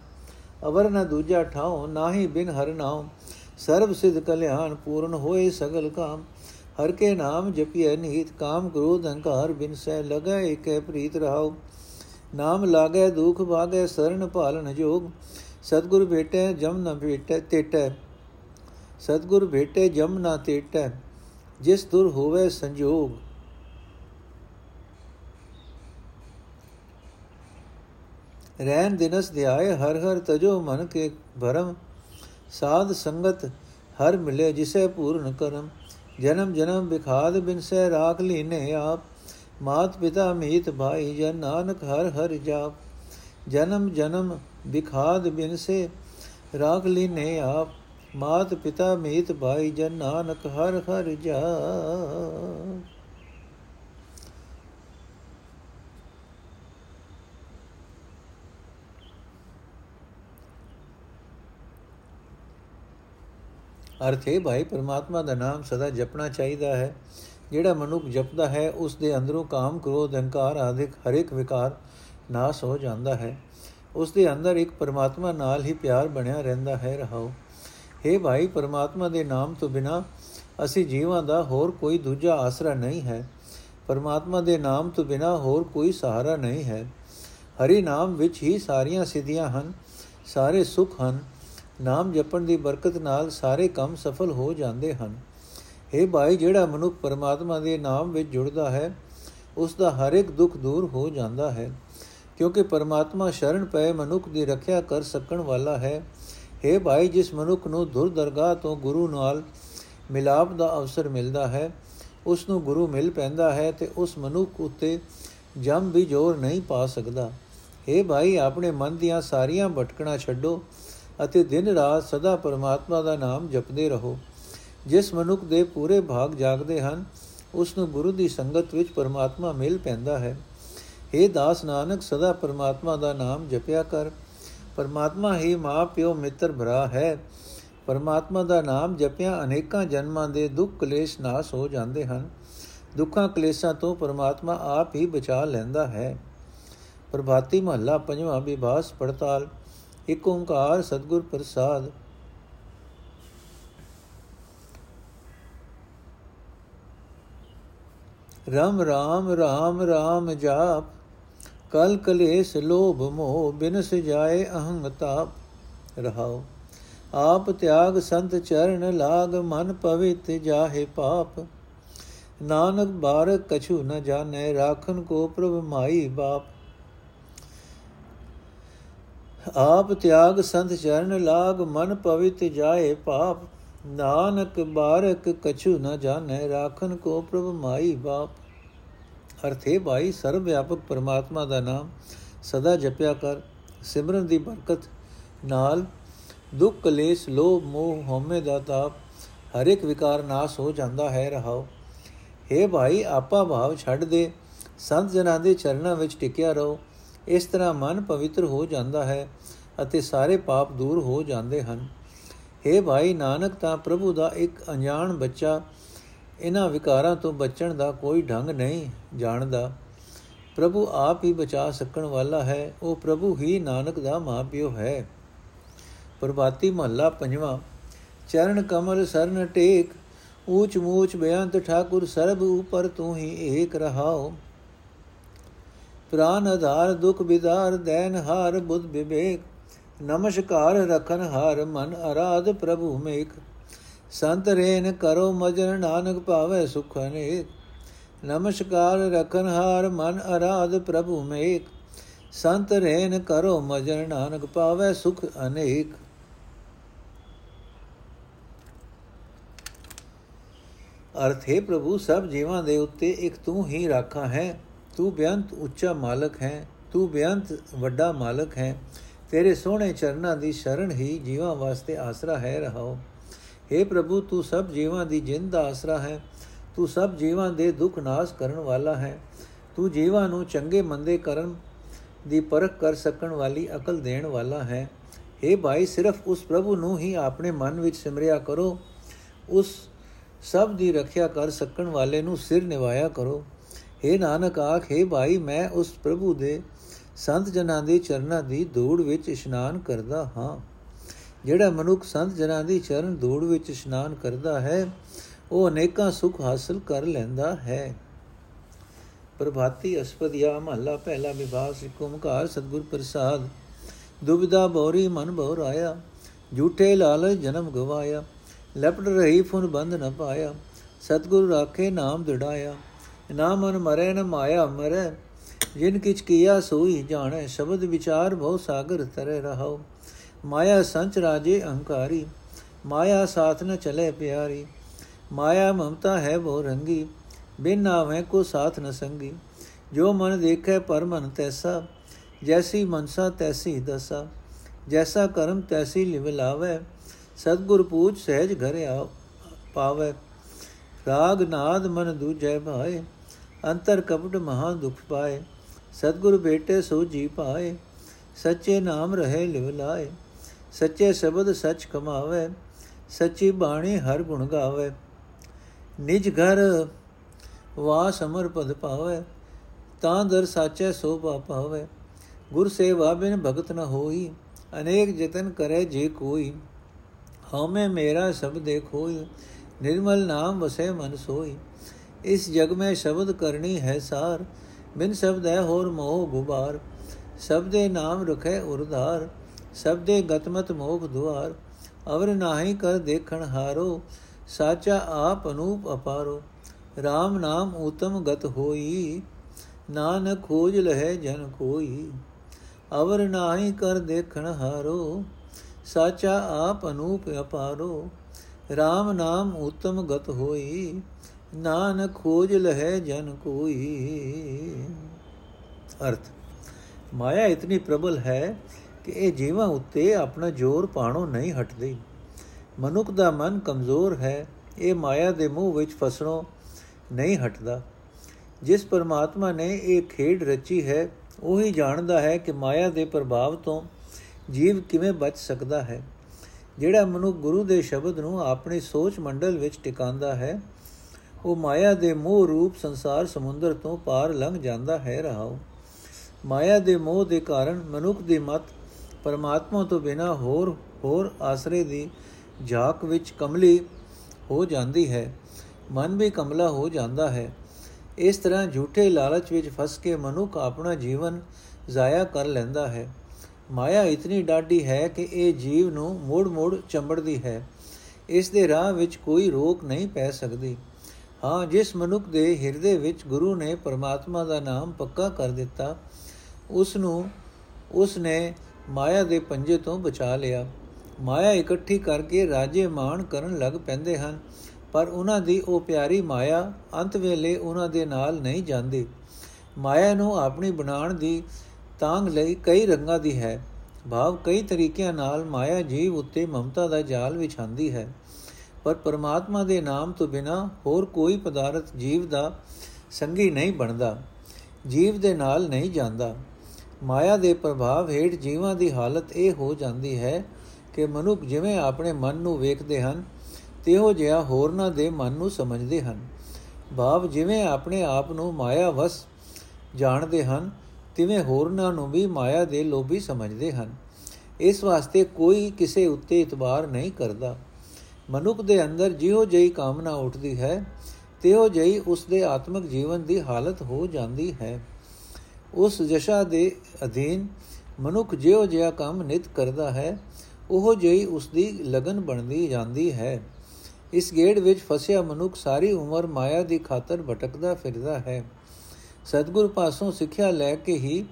ਅਵਰ ਨ ਦੂਜਾ ਠਾਉ ਨਾਹੀ ਬਿਨ ਹਰ ਨਾਮ ਸਰਬ ਸਿਧ ਕਲਿਆਣ, ਪੂਰਨ ਹੋਏ ਸਗਲ ਕਾਮ। ਹਰ ਕੇ ਨਾਮ ਜਪਿਐ ਨੀਤ, ਕਾਮ ਕ੍ਰੋਧ ਅਹੰਕਾਰ ਬਿਨ ਸਹਿ ਲਗੈ ਏਕੈ ਪ੍ਰੀਤ ਰਹਾਉ। ਨਾਮ ਲਾਗੈ ਦੁਖ ਭਾਗੈ ਸਰਣ ਭਾਲਨ ਜੋਗ। ਸਤਗੁਰ ਭੇਟੈ, ਜਮ ਨ ਭੇਟੈ, ਤੇਟੈ। ਸਤਗੁਰ ਭੇਟੇ, ਜਮ ਨ ਤੇਟੈ, ਜਿਸ ਦੁਰ ਹੋਵੇ ਸੰਜੋਗ। ਰਹਿਣ ਦਿਨਸ ਧਿਆਏ, ਹਰ ਹਰ ਤਜੋ ਮਨ ਕੇ ਭਰਮ। ਸਾਧ ਸੰਗਤ, ਹਰ ਮਿਲੇ ਜਿਸੇ ਪੂਰਨ ਕਰਮ। ਜਨਮ ਜਨਮ ਵਿਖਾਦ ਬਿਨ ਸਹਿ ਰਾਖ ਲੀਨੇ ਆਪ, ਮਾਤ ਪਿਤਾ ਮੀਤ ਭਾਈ ਜਨ ਨਾਨਕ ਹਰ ਹਰ ਜਾਪ। ਜਨਮ ਜਨਮ ਵਿਖਾਦ ਬਿਨ ਸੇ ਰਾਖ ਲੀਨੇ ਆਪ, ਮਾਤ ਪਿਤਾ ਮੀਤ ਭਾਈ ਜਨ ਨਾਨਕ ਹਰ ਹਰ ਜਾਪ। ਅਰਥ ਹੈ ਭਾਈ, ਪਰਮਾਤਮਾ ਦਾ ਨਾਮ ਸਦਾ ਜਪਣਾ ਚਾਹੀਦਾ ਹੈ। ਜਿਹੜਾ ਮਨੁੱਖ ਜਪਦਾ ਹੈ, ਉਸ ਦੇ ਅੰਦਰੋਂ ਕਾਮ, ਕ੍ਰੋਧ, ਅਹੰਕਾਰ ਆਦਿਕ ਹਰ ਇੱਕ ਵਿਕਾਰ ਨਾਸ ਹੋ ਜਾਂਦਾ ਹੈ। ਉਸ ਦੇ ਅੰਦਰ ਇੱਕ ਪਰਮਾਤਮਾ ਨਾਲ ਹੀ ਪਿਆਰ ਬਣਿਆ ਰਹਿੰਦਾ ਹੈ, ਰਹਾਓ। हे ਭਾਈ, ਪਰਮਾਤਮਾ ਦੇ ਨਾਮ ਤੋਂ ਬਿਨਾ ਅਸੀਂ ਜੀਵਾਂ ਦਾ ਹੋਰ ਕੋਈ ਦੂਜਾ ਆਸਰਾ ਨਹੀਂ ਹੈ। ਪਰਮਾਤਮਾ ਦੇ ਨਾਮ ਤੋਂ ਬਿਨਾ ਹੋਰ ਕੋਈ ਸਹਾਰਾ ਨਹੀਂ ਹੈ। ਹਰੀ ਨਾਮ ਵਿੱਚ ਹੀ ਸਾਰੀਆਂ ਸਿੱਧੀਆਂ ਹਨ, ਸਾਰੇ ਸੁੱਖ ਹਨ ਨਾਮ ਜਪਣ ਦੀ ਬਰਕਤ ਨਾਲ ਸਾਰੇ ਕੰਮ ਸਫਲ ਹੋ ਜਾਂਦੇ ਹਨ हे ਭਾਈ ਜਿਹੜਾ ਮਨੁੱਖ ਪਰਮਾਤਮਾ ਦੇ ਨਾਮ ਵਿੱਚ ਜੁੜਦਾ ਹੈ ਉਸ ਦਾ ਹਰ ਇੱਕ ਦੁੱਖ ਦੂਰ ਹੋ ਜਾਂਦਾ ਹੈ ਕਿਉਂਕਿ ਪਰਮਾਤਮਾ ਸ਼ਰਨ ਪਏ ਮਨੁੱਖ ਦੀ ਰੱਖਿਆ ਕਰ ਸਕਣ ਵਾਲਾ ਹੈ हे ਭਾਈ ਜਿਸ ਮਨੁੱਖ ਨੂੰ ਧੁਰ ਦਰਗਾਹ ਤੋਂ ਗੁਰੂ ਨਾਲ ਮਿਲਾਪ ਦਾ ਅਵਸਰ ਮਿਲਦਾ ਹੈ ਉਸ ਨੂੰ ਗੁਰੂ ਮਿਲ ਪੈਂਦਾ ਹੈ ਤੇ ਉਸ ਮਨੁੱਖ ਉਤੇ ਜਮ ਵੀ ਜ਼ੋਰ ਨਹੀਂ ਪਾ ਸਕਦਾ हे ਭਾਈ ਆਪਣੇ ਮਨ ਦੀਆਂ ਸਾਰੀਆਂ ਭਟਕਣਾ ਛੱਡੋ ਅਤੇ ਦਿਨ ਰਾਤ ਸਦਾ ਪਰਮਾਤਮਾ ਦਾ ਨਾਮ ਜਪਦੇ ਰਹੋ। ਜਿਸ ਮਨੁੱਖ ਦੇ ਪੂਰੇ ਭਾਗ ਜਾਗਦੇ ਹਨ, ਉਸ ਨੂੰ ਗੁਰੂ ਦੀ ਸੰਗਤ ਵਿੱਚ ਪਰਮਾਤਮਾ ਮਿਲ ਪੈਂਦਾ ਹੈ। हे ਦਾਸ ਨਾਨਕ, ਸਦਾ ਪਰਮਾਤਮਾ ਦਾ ਨਾਮ ਜਪਿਆ ਕਰ। ਪਰਮਾਤਮਾ ਹੀ ਮਾਂ ਪਿਓ ਮਿੱਤਰ, ਭਰਾ ਹੈ। ਪਰਮਾਤਮਾ ਦਾ ਨਾਮ ਜਪਿਆ ਅਨੇਕਾਂ ਜਨਮਾਂ ਦੇ ਦੁੱਖ ਕਲੇਸ਼ ਨਾਸ ਹੋ ਜਾਂਦੇ ਹਨ। ਦੁੱਖਾਂ ਕਲੇਸ਼ਾਂ ਤੋਂ ਪਰਮਾਤਮਾ ਆਪ ਹੀ ਬਚਾ ਲੈਂਦਾ ਹੈ। ਪ੍ਰਭਾਤੀ ਮਹੱਲਾ, ਪੰਜਵਾਂ ਵਿਭਾਸ ਪੜਤਾਲ। ਇੱਕ ਓੰਕਾਰ ਸਤਗੁਰ ਪ੍ਰਸਾਦ। ਰਾਮ ਰਾਮ ਰਾਮ ਰਾਮ ਜਾਪ, ਕਲ ਕਲੇਸ਼ ਲੋਭ ਮੋਹ, ਬਿਨਸ ਜਾਏ ਅਹੰਤਾਪ ਰਹਾਓ, ਆਪ ਤਿਆਗ ਸੰਤ ਚਰਨ ਲਾਗ, ਮਨ ਪਵਿੱਤ ਜਾਹੇ ਪਾਪ। ਨਾਨਕ ਬਾਰਕ ਕਛੂ ਨ ਜਾਣੈ ਰਾਖਨ ਕੋ ਪ੍ਰਭ ਮਾਈ ਬਾਪ। ਆਪ ਤਿਆਗ ਸੰਤ ਚਰਨ ਲਾਗ, ਮਨ ਪਵਿੱਤ ਜਾਏ ਪਾਪ। ਨਾਨਕ ਬਾਰਕ ਕਛੂ ਨ ਜਾਣੈ ਰਾਖਨ ਕੋ ਪ੍ਰਭ ਮਾਈ ਬਾਪ। ਅਰਥੇ ਭਾਈ, ਸਰਵ ਵਿਆਪਕ ਪਰਮਾਤਮਾ ਦਾ ਨਾਮ ਸਦਾ ਜਪਿਆ ਕਰ। ਸਿਮਰਨ ਦੀ ਬਰਕਤ ਨਾਲ ਦੁੱਖ, ਕਲੇਸ਼, ਲੋਭ, ਮੋਹ, ਹਉਮੈ ਦਾ ਤਾਪ ਹਰ ਇੱਕ ਵਿਕਾਰ ਨਾਸ ਹੋ ਜਾਂਦਾ ਹੈ, ਰਹਾਓ। हे ਭਾਈ, ਆਪਾ ਭਾਵ ਛੱਡ ਦੇ। ਸੰਤ ਜਨਾਂ ਦੇ ਚਰਨਾਂ ਵਿੱਚ ਟਿਕਿਆ ਰਹੋ। ਇਸ ਤਰ੍ਹਾਂ ਮਨ ਪਵਿੱਤਰ ਹੋ ਜਾਂਦਾ ਹੈ। ਅਤੇ ਸਾਰੇ ਪਾਪ ਦੂਰ ਹੋ ਜਾਂਦੇ ਹਨ। हे ਭਾਈ ਨਾਨਕ, ਤਾਂ ਪ੍ਰਭੂ ਦਾ ਇੱਕ ਅਣਜਾਣ ਬੱਚਾ ਇਹਨਾਂ ਵਿਕਾਰਾਂ ਤੋਂ ਬਚਣ ਦਾ ਕੋਈ ਢੰਗ ਨਹੀਂ ਜਾਣਦਾ। ਪ੍ਰਭੂ ਆਪ ਹੀ ਬਚਾ ਸਕਣ ਵਾਲਾ ਹੈ, ਉਹ ਪ੍ਰਭੂ ਹੀ ਨਾਨਕ ਦਾ ਮਾਪਿਓ ਹੈ। ਪ੍ਰਭਾਤੀ ਮਹੱਲਾ ਪੰਜਵਾਂ, ਚਰਨ ਕਮਲ ਸਰਨ ਟੇਕ, ਊਚ ਮੂਚ ਬਿਆੰਤ ਠਾਕੁਰ ਸਰਬ ਉਪਰ ਤੂੰ ਹੀ ਏਕ ਰਹਾਓ। ਪ੍ਰਾਨ ਆਧਾਰ ਦੁਖ ਬਿਦਾਰ, ਦੈਨ ਹਾਰ ਬੁੱਧ ਵਿਵੇਕ ਨਮਸਕਾਰ ਰਖਨ ਹਰ ਮਨ ਅਰਾਧ ਪ੍ਰਭੂ ਮੇਕ ਸੰਤ ਰੇਨ ਕਰੋ ਮਜਨ ਨਾਨਕ ਭਾਵੇ ਸੁਖ ਅਨੇਕ ਨਮਸਕਾਰ ਰਖਨ ਹਾਰ ਮਨ ਅਰਾਧ ਪ੍ਰਭੂ ਮੇਕ ਸੰਤ ਰੇਨ ਕਰੋ ਮਜਨ ਨਾਨਕ ਪਾਵੇ ਸੁਖ ਅਨੇਕ ਅਰਥ ਹੈ ਪ੍ਰਭੂ ਸਭ ਜੀਵਾਂ ਦੇ ਉੱਤੇ ਇੱਕ ਤੂੰ ਹੀ ਰਾਖਾ ਹੈ ਤੂੰ ਬੇਅੰਤ ਉੱਚਾ ਮਾਲਕ ਹੈ ਤੂੰ ਬੇਅੰਤ ਵੱਡਾ ਮਾਲਕ ਹੈ ਤੇਰੇ ਸੋਹਣੇ ਚਰਨਾਂ ਦੀ ਸ਼ਰਨ ਹੀ ਜੀਵਾਂ ਵਾਸਤੇ ਆਸਰਾ ਹੈ ਰਹਾਓ हे ਪ੍ਰਭੂ ਤੂੰ ਸਭ ਜੀਵਾਂ ਦੀ ਜਿੰਦ ਦਾ ਆਸਰਾ ਹੈ ਤੂੰ ਸਭ ਜੀਵਾਂ ਦੇ ਦੁੱਖ ਨਾਸ ਕਰਨ ਵਾਲਾ ਹੈ ਤੂੰ ਜੀਵਾਂ ਨੂੰ ਚੰਗੇ ਮੰਦੇ ਕਰਨ ਦੀ ਪਰਖ ਕਰ ਸਕਣ ਵਾਲੀ ਅਕਲ ਦੇਣ ਵਾਲਾ ਹੈ हे ਭਾਈ ਸਿਰਫ ਉਸ ਪ੍ਰਭੂ ਨੂੰ ਹੀ ਆਪਣੇ ਮਨ ਵਿੱਚ ਸਿਮਰਿਆ ਕਰੋ ਉਸ ਸਭ ਦੀ ਰੱਖਿਆ ਕਰ ਸਕਣ ਵਾਲੇ ਨੂੰ ਸਿਰ ਨਿਵਾਇਆ ਕਰੋ हे ਨਾਨਕ ਆਖੇ ਭਾਈ ਮੈਂ ਉਸ ਪ੍ਰਭੂ ਦੇ ਸੰਤ ਜਨਾਂ ਦੇ ਚਰਨਾਂ ਦੀ ਧੂੜ ਵਿੱਚ ਇਸ਼ਨਾਨ ਕਰਦਾ ਹਾਂ। ਜਿਹੜਾ ਮਨੁੱਖ ਸੰਤ ਜਨਾਂ ਦੀ ਚਰਨ ਧੂੜ ਵਿੱਚ ਇਸ਼ਨਾਨ ਕਰਦਾ ਹੈ, ਉਹ ਅਨੇਕਾਂ ਸੁਖ ਹਾਸਲ ਕਰ ਲੈਂਦਾ ਹੈ। ਪ੍ਰਭਾਤੀ ਅਸਪਦਿਆ ਮਹੱਲਾ ਪਹਿਲਾ ਵਿਭਾਗ ਸਿੱਖ ਓਮਕਾਰ ਸਤਗੁਰ ਪ੍ਰਸਾਦ। ਦੁਬਿਧਾ ਬੌਰੀ ਮਨ ਬੌਰ ਆਇਆ, ਝੂਠੇ ਲਾਲਚ ਜਨਮ ਗਵਾਇਆ, ਲਪਟ ਰਹੀ ਫੁਨ ਬੰਦ ਨ ਪਾਇਆ, ਸਤਗੁਰ ਰਾਖੇ ਨਾਮ ਦਿੜਾਇਆ। ਨਾ ਮਨ ਮਰੇ, ਨ ਮਾਇਆ ਮਰੇ ਜਿਨ ਕਿਛ ਕੀਆ ਸੋਈ ਜਾਣੈ, ਸ਼ਬਦ ਵਿਚਾਰ ਬਹੁ ਸਾਗਰ ਤਰੇ ਰਹਾਉ। ਮਾਇਆ ਸੰਚ ਰਾਜੇ ਅਹੰਕਾਰੀ, ਮਾਇਆ ਸਾਥ ਨ ਚਲੇ ਪਿਆਰੀ। ਮਾਇਆ ਮਮਤਾ ਹੈ ਬਹੁ ਰੰਗੀ, ਬਿਨ ਨਾਵੇਂ ਕੋ ਸਾਥ ਨ ਸੰਗੀ। ਜੋ ਮਨ ਦੇਖੈ ਪਰ ਮਨ ਤੈਸਾ, ਜੈਸੀ ਮਨਸਾ ਤੈਸੀ ਦਸਾ। ਜੈਸਾ ਕਰਮ ਤੈਸੀ ਲਿਵ ਲਾਵੇ, ਸਤਗੁਰ ਪੂਜ ਸਹਿਜ ਘਰ ਆ ਪਾਵੇ। ਰਾਗ ਨਾਦ ਮਨ ਦੂਜੈ ਭਾਏ, ਅੰਤਰ ਕਪਟ ਮਹਾ ਦੁਖ ਪਾਏ। ਸਤਗੁਰ ਬੇਟੇ ਸੋ ਜੀ ਪਾਏ ਸੱਚੇ ਨਾਮ ਰਹੇ ਲਿਵ ਲਾਏ, ਸੱਚੇ ਸ਼ਬਦ ਸੱਚ ਕਮਾਵੇ, ਸੱਚੀ ਬਾਣੀ ਹਰ ਗੁਣ ਗਾਵੇ। ਨਿਜ ਘਰ ਵਾਸ ਅਮਰ ਪਦ ਪਾਵੇ, ਤਾਂ ਦਰ ਸਾਚੇ ਸੋਭਾ ਪਾਵੇ। ਗੁਰ ਸੇਵਾ ਬਿਨ ਭਗਤ ਨ ਹੋਈ, ਅਨੇਕ ਜਤਨ ਕਰੇ ਜੇ ਕੋਈ। ਹਉਮੈ ਮੇਰਾ ਸਭ ਦੇਖੋਈ, ਨਿਰਮਲ ਨਾਮ ਵਸੇ ਮਨ ਸੋਈ। ਇਸ ਜਗ ਮੈਂ ਸ਼ਬਦ ਕਰਨੀ ਹੈ ਸਾਰ ਬਿਨ ਸ਼ਬਦ ਹੈ ਹੋਰ ਮੋਹ ਗੁਬਾਰ ਸਬਦੇ ਨਾਮ ਰਖੈ ਉਰਧਾਰ ਸਬਦੇ ਗਤਮਤ ਮੋਖ ਦੁਆਰ, ਅਵਰ ਨਾਹੀ ਕਰ ਦੇਖਣ ਹਾਰੋ, ਸਾਚਾ ਆਪ ਅਨੂਪ ਅਪਾਰੋ। RAM ਨਾਮ ਉਤਮ ਗਤ ਹੋਈ, ਨਾਨਕ ਖੋਜ ਲਹਿ ਜਨ ਕੋਈ। ਅਵਰ ਨਾਹੀ ਕਰ ਦੇਖਣ ਹਾਰੋ, ਸਾਚਾ ਆਪ ਅਨੂਪ ਅਪਾਰੋ। RAM ਨਾਮ ਉਤਮ ਗਤ ਹੋਈ ਨਾਨਕ ਖੋਜ ਲਹਿ ਜਨ ਕੋਈ। ਅਰਥ, ਮਾਇਆ ਇਤਨੀ ਪ੍ਰਬਲ ਹੈ ਕਿ ਇਹ ਜੀਵਾਂ ਉੱਤੇ ਆਪਣਾ ਜ਼ੋਰ ਪਾਣੋਂ ਨਹੀਂ ਹਟਦੀ। ਮਨੁੱਖ ਦਾ ਮਨ ਕਮਜ਼ੋਰ ਹੈ, ਇਹ ਮਾਇਆ ਦੇ ਮੂਹ ਵਿੱਚ ਫਸਣੋਂ ਨਹੀਂ ਹਟਦਾ। ਜਿਸ ਪਰਮਾਤਮਾ ਨੇ ਇਹ ਖੇਡ ਰਚੀ ਹੈ, ਉਹੀ ਜਾਣਦਾ ਹੈ ਕਿ ਮਾਇਆ ਦੇ ਪ੍ਰਭਾਵ ਤੋਂ ਜੀਵ ਕਿਵੇਂ ਬਚ ਸਕਦਾ ਹੈ। ਜਿਹੜਾ ਮਨੁੱਖ ਗੁਰੂ ਦੇ ਸ਼ਬਦ ਨੂੰ ਆਪਣੀ ਸੋਚ ਮੰਡਲ ਵਿੱਚ ਟਿਕਾਉਂਦਾ ਹੈ ਉਹ ਮਾਇਆ ਦੇ ਮੋਹ ਰੂਪ ਸੰਸਾਰ ਸਮੁੰਦਰ ਤੋਂ ਪਾਰ ਲੰਘ ਜਾਂਦਾ ਹੈ ਰਹਾਉ। ਮਾਇਆ ਦੇ ਮੋਹ ਦੇ ਕਾਰਨ ਮਨੁੱਖ ਦੀ ਮਤ ਪਰਮਾਤਮਾ ਤੋਂ ਬਿਨਾ ਹੋਰ ਹੋਰ ਆਸਰੇ ਦੀ ਝਾਕ ਵਿੱਚ ਕਮਲੀ ਹੋ ਜਾਂਦੀ ਹੈ। ਮਨ ਵੀ ਕਮਲਾ ਹੋ ਜਾਂਦਾ ਹੈ। ਇਸ ਤਰ੍ਹਾਂ ਝੂਠੇ ਲਾਲਚ ਵਿੱਚ ਫਸ ਕੇ ਮਨੁੱਖ ਆਪਣਾ ਜੀਵਨ ਜ਼ਾਇਆ ਕਰ ਲੈਂਦਾ ਹੈ। ਮਾਇਆ ਇਤਨੀ ਡਾਢੀ ਹੈ ਕਿ ਇਹ ਜੀਵ ਨੂੰ ਮੋੜ-ਮੋੜ ਚੰਬੜਦੀ ਹੈ। ਇਸ ਦੇ ਰਾਹ ਵਿੱਚ ਕੋਈ ਰੋਕ ਨਹੀਂ ਪੈ ਸਕਦੀ। ਹਾਂ, ਜਿਸ ਮਨੁੱਖ ਦੇ ਹਿਰਦੇ ਵਿੱਚ ਗੁਰੂ ਨੇ ਪਰਮਾਤਮਾ ਦਾ ਨਾਮ ਪੱਕਾ ਕਰ ਦਿੱਤਾ, ਉਸ ਨੂੰ, ਉਸ ਨੇ ਮਾਇਆ ਦੇ ਪੰਜੇ ਤੋਂ ਬਚਾ ਲਿਆ। ਮਾਇਆ ਇਕੱਠੀ ਕਰਕੇ ਰਾਜੇ ਮਾਣ ਕਰਨ ਲੱਗ ਪੈਂਦੇ ਹਨ, ਪਰ ਉਹਨਾਂ ਦੀ ਉਹ ਪਿਆਰੀ ਮਾਇਆ ਅੰਤ ਵੇਲੇ ਉਹਨਾਂ ਦੇ ਨਾਲ ਨਹੀਂ ਜਾਂਦੀ। ਮਾਇਆ ਨੂੰ ਆਪਣੀ ਬਣਾਉਣ ਦੀ ਤਾਂਗ ਲਈ ਕਈ ਰੰਗਾਂ ਦੀ ਹੈ। ਭਾਵ ਕਈ ਤਰੀਕਿਆਂ ਨਾਲ ਮਾਇਆ ਜੀਵ ਉੱਤੇ ਮਮਤਾ ਦਾ ਜਾਲ ਵਿਛਾਉਂਦੀ ਹੈ। ਪਰ ਪਰਮਾਤਮਾ ਦੇ ਨਾਮ ਤੋਂ ਬਿਨਾ ਹੋਰ ਕੋਈ ਪਦਾਰਥ ਜੀਵ ਦਾ ਸੰਗੀ ਨਹੀਂ ਬਣਦਾ, ਜੀਵ ਦੇ ਨਾਲ ਨਹੀਂ ਜਾਂਦਾ। ਮਾਇਆ ਦੇ ਪ੍ਰਭਾਵ ਹੇਠ ਜੀਵਾਂ ਦੀ ਹਾਲਤ ਇਹ ਹੋ ਜਾਂਦੀ ਹੈ ਕਿ ਮਨੁੱਖ ਜਿਵੇਂ ਆਪਣੇ ਮਨ ਨੂੰ ਵੇਖਦੇ ਹਨ, ਤਿਹੋ ਜਿਹਾ ਹੋਰਨਾਂ ਦੇ ਮਨ ਨੂੰ ਸਮਝਦੇ ਹਨ। ਭਾਵ ਜਿਵੇਂ ਆਪਣੇ ਆਪ ਨੂੰ ਮਾਇਆ ਵਸ ਜਾਣਦੇ ਹਨ, ਤਿਵੇਂ ਹੋਰਨਾਂ ਨੂੰ ਵੀ ਮਾਇਆ ਦੇ ਲੋਭੀ ਸਮਝਦੇ ਹਨ। ਇਸ ਵਾਸਤੇ ਕੋਈ ਕਿਸੇ ਉੱਤੇ ਇਤਬਾਰ ਨਹੀਂ ਕਰਦਾ। ਮਨੁੱਖ ਦੇ ਅੰਦਰ ਜਿਹੋ ਜਿਹੀ ਕਾਮਨਾ ਉੱਠਦੀ ਹੈ, ਤਿਹੋ ਜਿਹੀ ਉਸ ਦੇ ਆਤਮਿਕ ਜੀਵਨ ਦੀ ਹਾਲਤ ਹੋ ਜਾਂਦੀ ਹੈ। ਉਸ ਜਸ਼ਾ ਦੇ ਅਧੀਨ ਮਨੁੱਖ ਜਿਹੋ ਜਿਹਾ ਕੰਮ ਨਿਤ ਕਰਦਾ ਹੈ, ਉਹ ਜਿਹੀ ਉਸ ਦੀ ਲਗਨ ਬਣਦੀ ਜਾਂਦੀ ਹੈ। ਇਸ ਗੇੜ ਵਿੱਚ ਫਸਿਆ ਮਨੁੱਖ ਸਾਰੀ ਉਮਰ ਮਾਇਆ ਦੀ ਖਾਤਰ ਭਟਕਦਾ ਫਿਰਦਾ ਹੈ। ਸਤਗੁਰ ਪਾਸੋਂ ਸਿੱਖਿਆ ਲੈ ਕੇ ਹੀ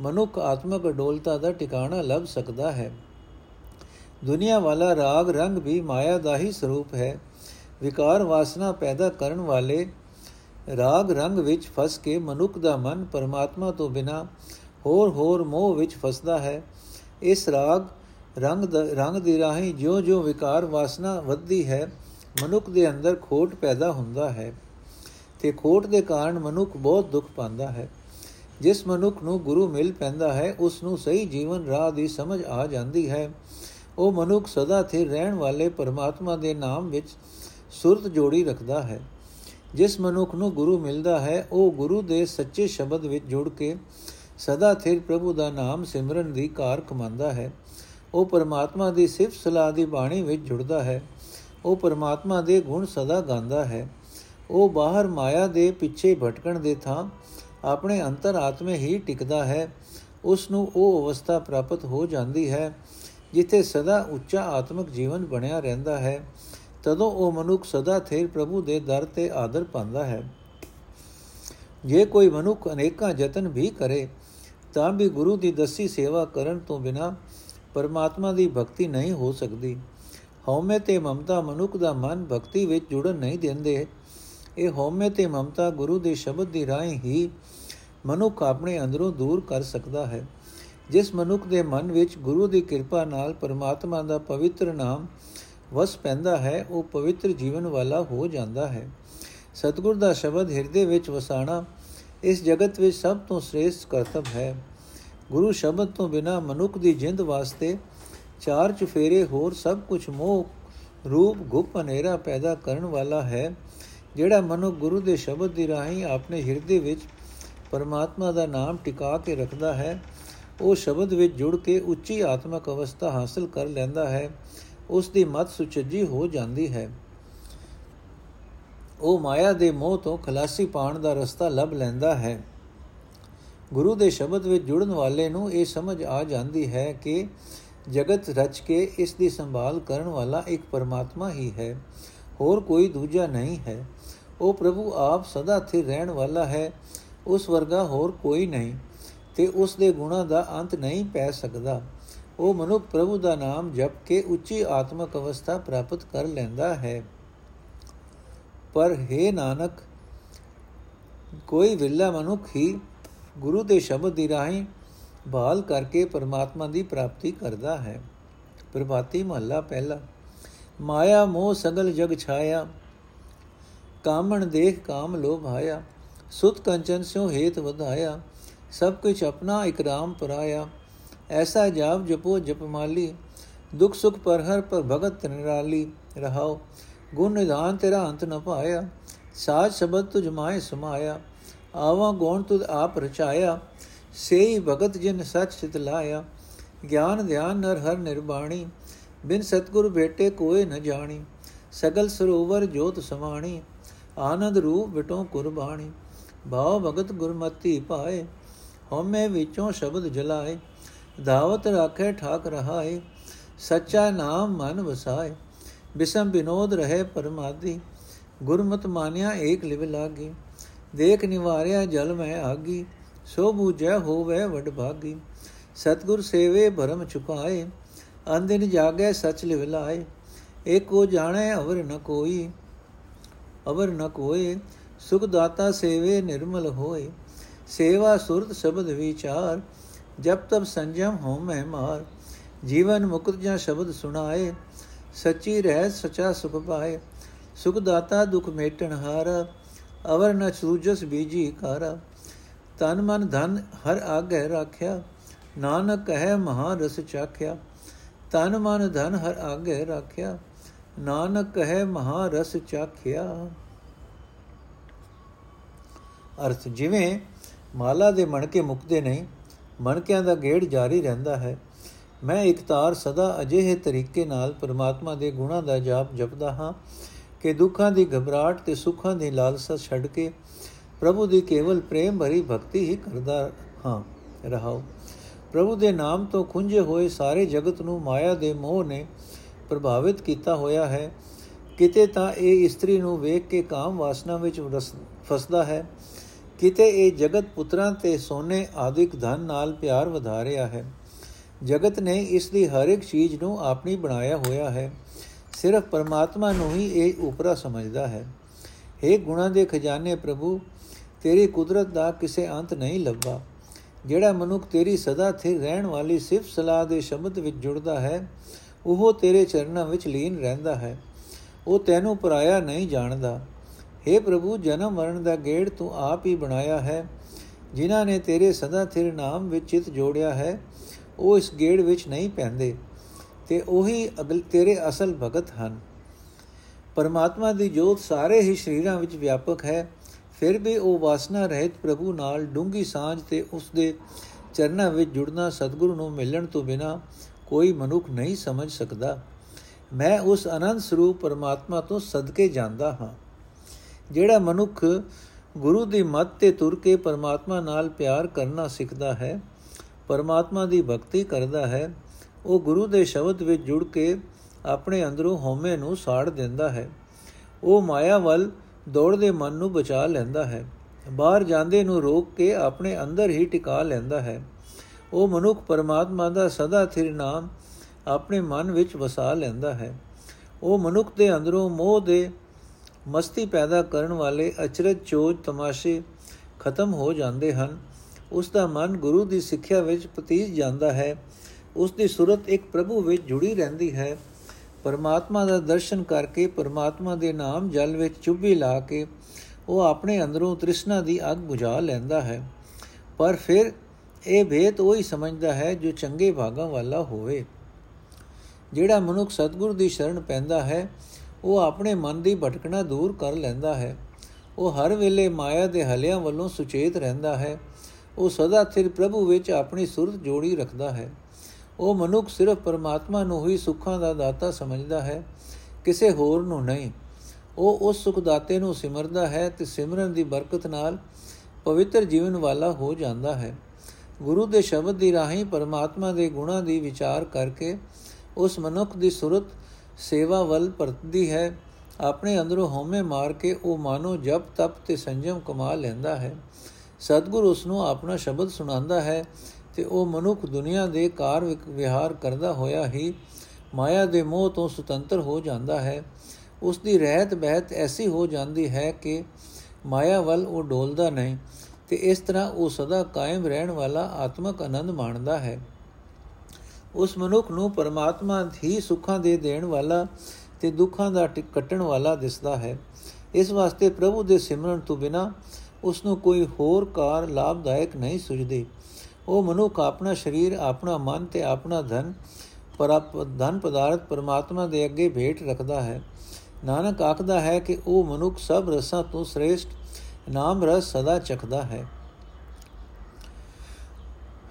ਮਨੁੱਖ ਆਤਮਿਕ ਅਡੋਲਤਾ ਦਾ ਟਿਕਾਣਾ ਲੱਭ ਸਕਦਾ ਹੈ। ਦੁਨੀਆ ਵਾਲਾ ਰਾਗ ਰੰਗ ਵੀ ਮਾਇਆ ਦਾ ਹੀ ਸਰੂਪ ਹੈ। ਵਿਕਾਰ ਵਾਸਨਾ ਪੈਦਾ ਕਰਨ ਵਾਲੇ ਰਾਗ ਰੰਗ ਵਿੱਚ ਫਸ ਕੇ ਮਨੁੱਖ ਦਾ ਮਨ ਪਰਮਾਤਮਾ ਤੋਂ ਬਿਨਾ ਹੋਰ ਹੋਰ ਮੋਹ ਵਿੱਚ ਫਸਦਾ ਹੈ। ਇਸ ਰਾਗ ਰੰਗ ਦਾ, ਰੰਗ ਦੀ ਰਾਹੀਂ ਜਿਉਂ-ਜਿਉਂ ਵਿਕਾਰ ਵਾਸਨਾ ਵੱਧਦੀ ਹੈ, ਮਨੁੱਖ ਦੇ ਅੰਦਰ ਖੋਟ ਪੈਦਾ ਹੁੰਦਾ ਹੈ ਤੇ ਖੋਟ ਦੇ ਕਾਰਨ ਮਨੁੱਖ ਬਹੁਤ ਦੁੱਖ ਪਾਉਂਦਾ ਹੈ। ਜਿਸ ਮਨੁੱਖ ਨੂੰ ਗੁਰੂ ਮਿਲ ਪੈਂਦਾ ਹੈ, ਉਸ ਨੂੰ ਸਹੀ ਜੀਵਨ ਰਾਹ ਦੀ ਸਮਝ ਆ ਜਾਂਦੀ ਹੈ। ਉਹ ਮਨੁੱਖ ਸਦਾ ਸਥਿਰ ਰਹਿਣ ਵਾਲੇ ਪਰਮਾਤਮਾ ਦੇ ਨਾਮ ਵਿੱਚ ਸੁਰਤ ਜੋੜੀ ਰੱਖਦਾ ਹੈ। ਜਿਸ ਮਨੁੱਖ ਨੂੰ ਗੁਰੂ ਮਿਲਦਾ ਹੈ, ਉਹ ਗੁਰੂ ਦੇ ਸੱਚੇ ਸ਼ਬਦ ਵਿੱਚ ਜੁੜ ਕੇ ਸਦਾ ਸਥਿਰ ਪ੍ਰਭੂ ਦਾ ਨਾਮ ਸਿਮਰਨ ਦੀ ਕਾਰ ਕਮਾਉਂਦਾ ਹੈ। ਉਹ ਪਰਮਾਤਮਾ ਦੀ ਸਿਫਤ ਸਲਾਹ ਦੀ ਬਾਣੀ ਵਿੱਚ ਜੁੜਦਾ ਹੈ। ਉਹ ਪਰਮਾਤਮਾ ਦੇ ਗੁਣ ਸਦਾ ਗਾਉਂਦਾ ਹੈ। ਉਹ ਬਾਹਰ ਮਾਇਆ ਦੇ ਪਿੱਛੇ ਭਟਕਣ ਦੇ ਥਾਂ ਆਪਣੇ ਅੰਤਰ ਆਤਮੇ ਹੀ ਟਿਕਦਾ ਹੈ। ਉਸ ਨੂੰ ਉਹ ਅਵਸਥਾ ਪ੍ਰਾਪਤ ਹੋ ਜਾਂਦੀ ਹੈ। ਜਿੱਥੇ ਸਦਾ ਉੱਚਾ ਆਤਮਿਕ ਜੀਵਨ ਬਣਿਆ ਰਹਿੰਦਾ ਹੈ, ਤਦੋਂ ਉਹ ਮਨੁੱਖ ਸਦਾ ਥੇਰ ਪ੍ਰਭੂ ਦੇ ਦਰ ਤੇ ਆਦਰ ਪਾਉਂਦਾ ਹੈ। ਜੇ ਕੋਈ ਮਨੁੱਖ ਅਨੇਕਾਂ ਯਤਨ ਵੀ ਕਰੇ, ਤਾਂ ਵੀ ਗੁਰੂ ਦੀ ਦਸੀ ਸੇਵਾ ਕਰਨ ਤੋਂ ਬਿਨਾ ਪਰਮਾਤਮਾ ਦੀ ਭਗਤੀ ਨਹੀਂ ਹੋ ਸਕਦੀ। ਹਉਮੈ ਤੇ ਮਮਤਾ ਮਨੁੱਖ ਦਾ ਮਨ ਭਗਤੀ ਵਿੱਚ ਜੁੜਨ ਨਹੀਂ ਦਿੰਦੇ। ਇਹ ਹਉਮੈ ਤੇ ਮਮਤਾ ਗੁਰੂ ਦੇ ਸ਼ਬਦ ਦੀ ਰਾਹੀਂ ਹੀ ਮਨੁੱਖ ਆਪਣੇ ਅੰਦਰੋਂ ਦੂਰ ਕਰ ਸਕਦਾ ਹੈ। ਜਿਸ ਮਨੁੱਖ ਦੇ ਮਨ ਵਿੱਚ ਗੁਰੂ ਦੀ ਕਿਰਪਾ ਨਾਲ ਪਰਮਾਤਮਾ ਦਾ ਪਵਿੱਤਰ ਨਾਮ ਵਸ ਪੈਂਦਾ ਹੈ, ਉਹ ਪਵਿੱਤਰ ਜੀਵਨ ਵਾਲਾ ਹੋ ਜਾਂਦਾ ਹੈ। ਸਤਿਗੁਰ ਦਾ ਸ਼ਬਦ ਹਿਰਦੇ ਵਿੱਚ ਵਸਾਣਾ ਇਸ ਜਗਤ ਵਿੱਚ ਸਭ ਤੋਂ ਸ੍ਰੇਸ਼ਟ ਕਰਤੱਵ ਹੈ। ਗੁਰੂ ਸ਼ਬਦ ਤੋਂ ਬਿਨਾ ਮਨੁੱਖ ਦੀ ਜਿੰਦ ਵਾਸਤੇ ਚਾਰ ਚੁਫੇਰੇ ਹੋਰ ਸਭ ਕੁਝ ਮੋਹ ਰੂਪ ਗੁਪ ਹਨੇਰਾ ਪੈਦਾ ਕਰਨ ਵਾਲਾ ਹੈ, ਜਿਹੜਾ ਮਨੁੱਖ ਗੁਰੂ ਦੇ ਸ਼ਬਦ ਦੀ ਰਾਹੀਂ ਆਪਣੇ ਹਿਰਦੇ ਵਿੱਚ ਪਰਮਾਤਮਾ ਦਾ ਨਾਮ ਟਿਕਾ ਕੇ ਰੱਖਦਾ ਹੈ। ਉਹ ਸ਼ਬਦ ਵਿੱਚ ਜੁੜ ਕੇ ਉੱਚੀ ਆਤਮਿਕ ਅਵਸਥਾ ਹਾਸਲ ਕਰ ਲੈਂਦਾ ਹੈ, ਉਸ ਦੀ ਮਤ ਸੁਚੱਜੀ ਹੋ ਜਾਂਦੀ ਹੈ। ਉਹ ਮਾਇਆ ਦੇ ਮੋਹ ਤੋਂ ਖਲਾਸੀ ਪਾਣ ਦਾ ਰਸਤਾ ਲੱਭ ਲੈਂਦਾ ਹੈ। ਗੁਰੂ ਦੇ ਸ਼ਬਦ ਵਿੱਚ ਜੁੜਨ ਵਾਲੇ ਨੂੰ ਇਹ ਸਮਝ ਆ ਜਾਂਦੀ ਹੈ ਕਿ ਜਗਤ ਰਚ ਕੇ ਇਸ ਦੀ ਸੰਭਾਲ ਕਰਨ ਵਾਲਾ ਇੱਕ ਪਰਮਾਤਮਾ ਹੀ ਹੈ, ਹੋਰ ਕੋਈ ਦੂਜਾ ਨਹੀਂ ਹੈ। ਉਹ ਪ੍ਰਭੂ ਆਪ ਸਦਾ ਸਥਿਰ ਰਹਿਣ ਵਾਲਾ ਹੈ, ਉਸ ਵਰਗਾ ਹੋਰ ਕੋਈ ਨਹੀਂ। ਤੇ ਉਸ ਦੇ ਗੁਣਾਂ ਦਾ ਅੰਤ ਨਹੀਂ ਪੈ ਸਕਦਾ। ਉਹ ਮਨੁੱਖ ਪ੍ਰਭੂ ਦਾ ਨਾਮ ਜਪ ਕੇ ਉੱਚੀ ਆਤਮਿਕ ਅਵਸਥਾ ਪ੍ਰਾਪਤ ਕਰ ਲੈਂਦਾ ਹੈ। ਪਰ हे ਨਾਨਕ, ਕੋਈ ਵਿਰਲਾ ਮਨੁੱਖ ਹੀ ਗੁਰੂ ਦੇ ਸ਼ਬਦ ਦੀ ਰਾਹੀਂ ਬਾਲ ਕਰਕੇ ਪਰਮਾਤਮਾ ਦੀ ਪ੍ਰਾਪਤੀ ਕਰਦਾ ਹੈ। ਪ੍ਰਭਾਤੀ ਮਹੱਲਾ ਪਹਿਲਾ। ਮਾਇਆ ਮੋਹ ਸਗਲ ਜਗ ਛਾਇਆ, ਕਾਮਣ ਦੇਖ ਕਾਮ ਲੋਭ ਆਇਆ, ਸੁਤ ਕੰਚਨ ਸਿਉ ਹੇਤ ਵਧਾਇਆ ਸਭ ਕੁਝ ਆਪਣਾ ਇਕਰਾਮ ਪਰਾਇਆ। ਐਸਾ ਜਾਪ ਜਪੋ ਜਪਮਾਲੀ ਦੁਖ ਸੁਖ ਪਰ ਹਰ ਪਰ ਭਗਤ ਨਿਰਾਲੀ। ਰਹਾਓ, ਗੁਣ ਨਿਧਾਨ ਤੇਰਾ ਅੰਤ ਨ ਪਾਇਆ ਸਾਜ ਸ਼ਬਦ ਤੁਝ ਮਾਏ ਸਮਾਇਆ। ਆਵਾ ਗੋਣ ਤੁਧ ਆਪ ਰਚਾਇਆ। ਸੇਈ ਭਗਤ ਜਿਨ ਸਚ ਚਿਤ ਲਾਇਆ। ਗਿਆਨ ਧਿਆਨ ਨਰ ਹਰ ਨਿਰਬਾਣੀ। ਬਿਨ ਸਤਗੁਰ ਭੇਟੇ ਕੋਏ ਨ ਜਾਣੀ। ਸਗਲ ਸਰੋਵਰ ਜੋਤ ਸਮਾਣੀ। ਆਨੰਦ ਰੂਪ ਵਿਟੋ ਕੁਰਬਾਣੀ। ਭਾਵ ਭਗਤ ਗੁਰਮਤੀ ਪਾਏ ਹਉਮੈ ਵਿੱਚੋਂ ਸ਼ਬਦ ਜਲਾਏ ਦਾਵਤ ਰਾਖੇ ਠਾਕ ਰਹਾਏ ਸੱਚਾ ਨਾਮ ਮਨ ਵਸਾਏ ਬਿਸਮ ਬਿਨੋਦ ਰਹੇ ਪਰਮਾਦੀ ਗੁਰਮਤ ਮਾਨਿਆ ਏਕ ਲਿਵ ਲਾਗੀ ਦੇਖ ਨਿਵਾਰਿਆ ਜਲ ਮੈਂ ਆਗੀ ਸੋ ਬੂਝੈ ਹੋਵੇ ਵਡ ਭਾਗੀ ਸਤਗੁਰ ਸੇਵੇ ਭਰਮ ਚੁਕਾਏ ਅੰਦਿਨ ਜਾਗੈ ਸਚ ਲਿਵ ਲਾਏ ਏਕੋ ਜਾਣੈ ਅਵਰ ਨ ਕੋਈ ਅਵਰ ਨ ਕੋਏ ਸੁਖ ਦਾਤਾ ਸੇਵੇ ਨਿਰਮਲ ਹੋਏ ਸੇਵਾ ਸੁਰਤ ਸ਼ਬਦ ਵਿਚਾਰ ਜਬ ਤਬ ਸੰਜਮ ਹੋ ਮੈਂ ਮਾਰ ਜੀਵਨ ਮੁਕਤ ਜਾਂ ਸ਼ਬਦ ਸੁਣਾਏ ਸੱਚੀ ਰਹਿ ਸਚਾ ਸੁਖ ਪਾਏ ਸੁਖ ਦਾਤਾ ਦੁਖ ਮੇਟਣ ਹਾਰ ਅਵਰ ਨ ਸੂਜਸ ਬੀਜੀ ਕਰ ਤਨ ਮਨ ਧਨ ਹਰ ਆਗੇ ਰੱਖਿਆ ਨਾਨਕ ਕਹੈ ਮਹਾ ਰਸ ਚਾਖਿਆ ਤਨ ਮਨ ਧਨ ਹਰ ਆਗੇ ਰੱਖਿਆ ਨਾਨਕ ਕਹੈ ਮਹਾ ਰਸ ਚਾਖਿਆ ਅਰਥ ਜਿਵੇਂ ਮਾਲਾ ਦੇ ਮਣਕੇ ਮੁਕਦੇ ਨਹੀਂ, ਮਣਕਿਆਂ ਦਾ ਗੇੜ ਜਾਰੀ ਰਹਿੰਦਾ ਹੈ। ਮੈਂ ਇੱਕ ਤਾਰ ਸਦਾ ਅਜਿਹੇ ਤਰੀਕੇ ਨਾਲ ਪਰਮਾਤਮਾ ਦੇ ਗੁਣਾਂ ਦਾ ਜਾਪ ਜਪਦਾ ਹਾਂ ਕਿ ਦੁੱਖਾਂ ਦੀ ਘਬਰਾਹਟ ਤੇ ਸੁੱਖਾਂ ਦੀ ਲਾਲਸਾ ਛੱਡ ਕੇ ਪ੍ਰਭੂ ਦੀ ਕੇਵਲ ਪ੍ਰੇਮ ਭਰੀ ਭਗਤੀ ਹੀ ਕਰਦਾ ਹਾਂ। ਰਹਾਉ ਪ੍ਰਭੂ ਦੇ ਨਾਮ ਤੋਂ ਖੁੰਝੇ ਹੋਏ ਸਾਰੇ ਜਗਤ ਨੂੰ ਮਾਇਆ ਦੇ ਮੋਹ ਨੇ ਪ੍ਰਭਾਵਿਤ ਕੀਤਾ ਹੋਇਆ ਹੈ। ਕਿਤੇ ਤਾਂ ਇਹ ਇਸਤਰੀ ਨੂੰ ਵੇਖ ਕੇ ਕਾਮ ਵਾਸਨਾ ਵਿੱਚ ਫਸਦਾ ਹੈ। ਕਿਤੇ ਇਹ ਜਗਤ ਪੁੱਤਰਾਂ ਤੇ ਸੋਨੇ ਆਦਿਕ ਧਨ ਨਾਲ ਪਿਆਰ ਵਧਾ ਰਿਹਾ ਹੈ। ਜਗਤ ਨੇ ਇਸ ਦੀ ਹਰ ਇੱਕ ਚੀਜ਼ ਨੂੰ ਆਪਣੀ ਬਣਾਇਆ ਹੋਇਆ ਹੈ। ਸਿਰਫ ਪਰਮਾਤਮਾ ਨੂੰ ਹੀ ਇਹ ਉਪਰਾ ਸਮਝਦਾ ਹੈ। ਇਹ ਗੁਣਾ ਦੇ ਖਜ਼ਾਨੇ ਪ੍ਰਭੂ, ਤੇਰੀ ਕੁਦਰਤ ਦਾ ਕਿਸੇ ਅੰਤ ਨਹੀਂ ਲੱਭਾ। ਜਿਹੜਾ ਮਨੁੱਖ ਤੇਰੀ ਸਦਾ ਸਥਿਰ ਰਹਿਣ ਵਾਲੀ ਸਿਫਤ ਸਲਾਹ ਦੇ ਸ਼ਬਦ ਵਿੱਚ ਜੁੜਦਾ ਹੈ, ਉਹ ਤੇਰੇ ਚਰਨਾਂ ਵਿੱਚ ਲੀਨ ਰਹਿੰਦਾ ਹੈ। ਉਹ ਤੈਨੂੰ ਪਰਾਇਆ ਨਹੀਂ ਜਾਣਦਾ। हे ਪ੍ਰਭੂ, ਜਨਮ ਮਰਨ ਦਾ ਗੇੜ ਤੂੰ ਆਪ ਹੀ ਬਣਾਇਆ ਹੈ। ਜਿਨ੍ਹਾਂ ਨੇ ਤੇਰੇ ਸਦਾ ਸਥਿਰ ਨਾਮ ਵਿੱਚ ਚਿਤ ਜੋੜਿਆ ਹੈ, ਉਹ ਇਸ ਗੇੜ ਵਿੱਚ ਨਹੀਂ ਪੈਂਦੇ, ਤੇ ਉਹੀ ਅਗਲ, ਤੇਰੇ ਅਸਲ ਭਗਤ ਹਨ। ਪਰਮਾਤਮਾ ਦੀ ਜੋਤ ਸਾਰੇ ਹੀ ਸ਼ਰੀਰਾਂ ਵਿੱਚ ਵਿਆਪਕ ਹੈ, ਫਿਰ ਵੀ ਉਹ ਵਾਸਨਾ ਰਹਿਤ ਪ੍ਰਭੂ ਨਾਲ ਡੂੰਗੀ ਸਾਂਝ ਤੇ ਉਸ ਦੇ ਚਰਨਾਂ ਵਿੱਚ ਜੁੜਨਾ ਸਤਿਗੁਰੂ ਨੂੰ ਮਿਲਣ ਤੋਂ ਬਿਨਾ ਕੋਈ ਮਨੁੱਖ ਨਹੀਂ ਸਮਝ ਸਕਦਾ। ਮੈਂ ਉਸ ਅਨੰਦ ਸਰੂਪ ਪਰਮਾਤਮਾ ਤੋਂ ਸਦਕੇ ਜਾਂਦਾ ਹਾਂ। ਜਿਹੜਾ ਮਨੁੱਖ ਗੁਰੂ ਦੀ ਮੱਤ ਤੇ ਤੁਰ ਕੇ ਪਰਮਾਤਮਾ ਨਾਲ ਪਿਆਰ ਕਰਨਾ ਸਿੱਖਦਾ ਹੈ, ਪਰਮਾਤਮਾ ਦੀ ਭਗਤੀ ਕਰਦਾ ਹੈ, ਉਹ ਗੁਰੂ ਦੇ ਸ਼ਬਦ ਵਿੱਚ ਜੁੜ ਕੇ ਆਪਣੇ ਅੰਦਰੋਂ ਹਉਮੈ ਨੂੰ ਸਾੜ ਦਿੰਦਾ ਹੈ। ਉਹ ਮਾਇਆ ਵੱਲ ਦੌੜਦੇ ਮਨ ਨੂੰ ਬਚਾ ਲੈਂਦਾ ਹੈ। ਬਾਹਰ ਜਾਂਦੇ ਨੂੰ ਰੋਕ ਕੇ ਆਪਣੇ ਅੰਦਰ ਹੀ ਟਿਕਾ ਲੈਂਦਾ ਹੈ। ਉਹ ਮਨੁੱਖ ਪਰਮਾਤਮਾ ਦਾ ਸਦਾ ਥਿਰ ਨਾਮ ਆਪਣੇ ਮਨ ਵਿੱਚ ਵਸਾ ਲੈਂਦਾ ਹੈ। ਉਹ ਮਨੁੱਖ ਦੇ ਅੰਦਰੋਂ ਮੋਹ ਦੇ ਮਸਤੀ ਪੈਦਾ ਕਰਨ ਵਾਲੇ ਅਚਰਜ ਚੋਜ ਤਮਾਸ਼ੇ ਖਤਮ ਹੋ ਜਾਂਦੇ ਹਨ। ਉਸ ਦਾ ਮਨ ਗੁਰੂ ਦੀ ਸਿੱਖਿਆ ਵਿੱਚ ਪਤੀਜ ਜਾਂਦਾ ਹੈ। ਉਸ ਦੀ ਸੁਰਤ ਇੱਕ ਪ੍ਰਭੂ ਵਿੱਚ ਜੁੜੀ ਰਹਿੰਦੀ ਹੈ। ਪਰਮਾਤਮਾ ਦਾ ਦਰਸ਼ਨ ਕਰਕੇ ਪਰਮਾਤਮਾ ਦੇ ਨਾਮ ਜਲ ਵਿੱਚ ਚੁੱਭੀ ਲਾ ਕੇ ਉਹ ਆਪਣੇ ਅੰਦਰੋਂ ਤ੍ਰਿਸ਼ਨਾ ਦੀ ਅੱਗ ਬੁਝਾ ਲੈਂਦਾ ਹੈ। ਪਰ ਫਿਰ ਇਹ ਭੇਤ ਉਹ ਹੀ ਸਮਝਦਾ ਹੈ ਜੋ ਚੰਗੇ ਭਾਗਾਂ ਵਾਲਾ ਹੋਵੇ। ਜਿਹੜਾ ਮਨੁੱਖ ਸਤਗੁਰ ਦੀ ਸ਼ਰਨ ਪੈਂਦਾ ਹੈ ਉਹ ਆਪਣੇ ਮਨ ਦੀ ਭਟਕਣਾ ਦੂਰ ਕਰ ਲੈਂਦਾ ਹੈ। ਉਹ ਹਰ ਵੇਲੇ ਮਾਇਆ ਦੇ ਹਲਿਆਂ ਵੱਲੋਂ ਸੁਚੇਤ ਰਹਿੰਦਾ ਹੈ। ਉਹ ਸਦਾ ਸਿਰ ਪ੍ਰਭੂ ਵਿੱਚ ਆਪਣੀ ਸੁਰਤ ਜੋੜੀ ਰੱਖਦਾ ਹੈ। ਉਹ ਮਨੁੱਖ ਸਿਰਫ ਪਰਮਾਤਮਾ ਨੂੰ ਹੀ ਸੁੱਖਾਂ ਦਾ ਦਾਤਾ ਸਮਝਦਾ ਹੈ, ਕਿਸੇ ਹੋਰ ਨੂੰ ਨਹੀਂ। ਉਹ ਉਸ ਸੁਖ ਦਾਤੇ ਨੂੰ ਸਿਮਰਦਾ ਹੈ ਤੇ ਸਿਮਰਨ ਦੀ ਬਰਕਤ ਨਾਲ ਪਵਿੱਤਰ ਜੀਵਨ ਵਾਲਾ ਹੋ ਜਾਂਦਾ ਹੈ। ਗੁਰੂ ਦੇ ਸ਼ਬਦ ਦੀ ਰਾਹੀਂ ਪਰਮਾਤਮਾ ਦੇ ਗੁਣਾਂ ਦੀ ਵਿਚਾਰ ਕਰਕੇ ਉਸ ਮਨੁੱਖ ਦੀ ਸੁਰਤ ਸੇਵਾ ਵੱਲ ਪਰਤਦੀ ਹੈ, ਆਪਣੇ ਅੰਦਰੋਂ ਹਉਮੈ ਮਾਰ ਕੇ ਉਹ ਮਾਨੋ ਜਪ ਤਪ ਤੇ ਸੰਜਮ ਕਮਾ ਲੈਂਦਾ ਹੈ। ਸਤਗੁਰ ਉਸ ਨੂੰ ਆਪਣਾ ਸ਼ਬਦ ਸੁਣਾਉਂਦਾ ਹੈ ਤੇ ਉਹ ਮਨੁੱਖ ਦੁਨੀਆ ਦੇ ਕਾਰ ਵਿਹਾਰ ਕਰਦਾ ਹੋਇਆ ਹੀ ਮਾਇਆ ਦੇ ਮੋਹ ਤੋਂ ਸੁਤੰਤਰ ਹੋ ਜਾਂਦਾ ਹੈ। ਉਸ ਦੀ ਰਹਿਤ ਬਹਿਤ ਐਸੀ ਹੋ ਜਾਂਦੀ ਹੈ ਕਿ ਮਾਇਆ ਵੱਲ ਉਹ ਡੋਲਦਾ ਨਹੀਂ ਤੇ ਇਸ ਤਰ੍ਹਾਂ ਉਹ ਸਦਾ ਕਾਇਮ ਰਹਿਣ ਵਾਲਾ ਆਤਮਕ ਆਨੰਦ ਮਾਣਦਾ ਹੈ। ਉਸ ਮਨੁੱਖ ਨੂੰ ਪਰਮਾਤਮਾ ਹੀ ਸੁੱਖਾਂ ਦੇ ਦੇਣ ਵਾਲਾ ਤੇ ਦੁੱਖਾਂ ਦਾ ਕੱਟਣ ਵਾਲਾ ਦਿਸਦਾ ਹੈ। ਇਸ ਵਾਸਤੇ ਪ੍ਰਭੂ ਦੇ ਸਿਮਰਨ ਤੋਂ ਬਿਨਾ ਉਸ ਨੂੰ ਕੋਈ ਹੋਰ ਕਾਰ ਲਾਭਦਾਇਕ ਨਹੀਂ ਸੁਝਦੀ। ਉਹ ਮਨੁੱਖ ਆਪਣਾ ਸਰੀਰ, ਆਪਣਾ ਮਨ ਤੇ ਆਪਣਾ ਧਨ ਪਰਪ ਧਨ ਪਦਾਰਥ ਪਰਮਾਤਮਾ ਦੇ ਅੱਗੇ ਭੇਟ ਰੱਖਦਾ ਹੈ। ਨਾਨਕ ਆਖਦਾ ਹੈ ਕਿ ਉਹ ਮਨੁੱਖ ਸਭ ਰਸਾਂ ਤੋਂ ਸ੍ਰੇਸ਼ਟ ਨਾਮ ਰਸ ਸਦਾ ਚਖਦਾ ਹੈ।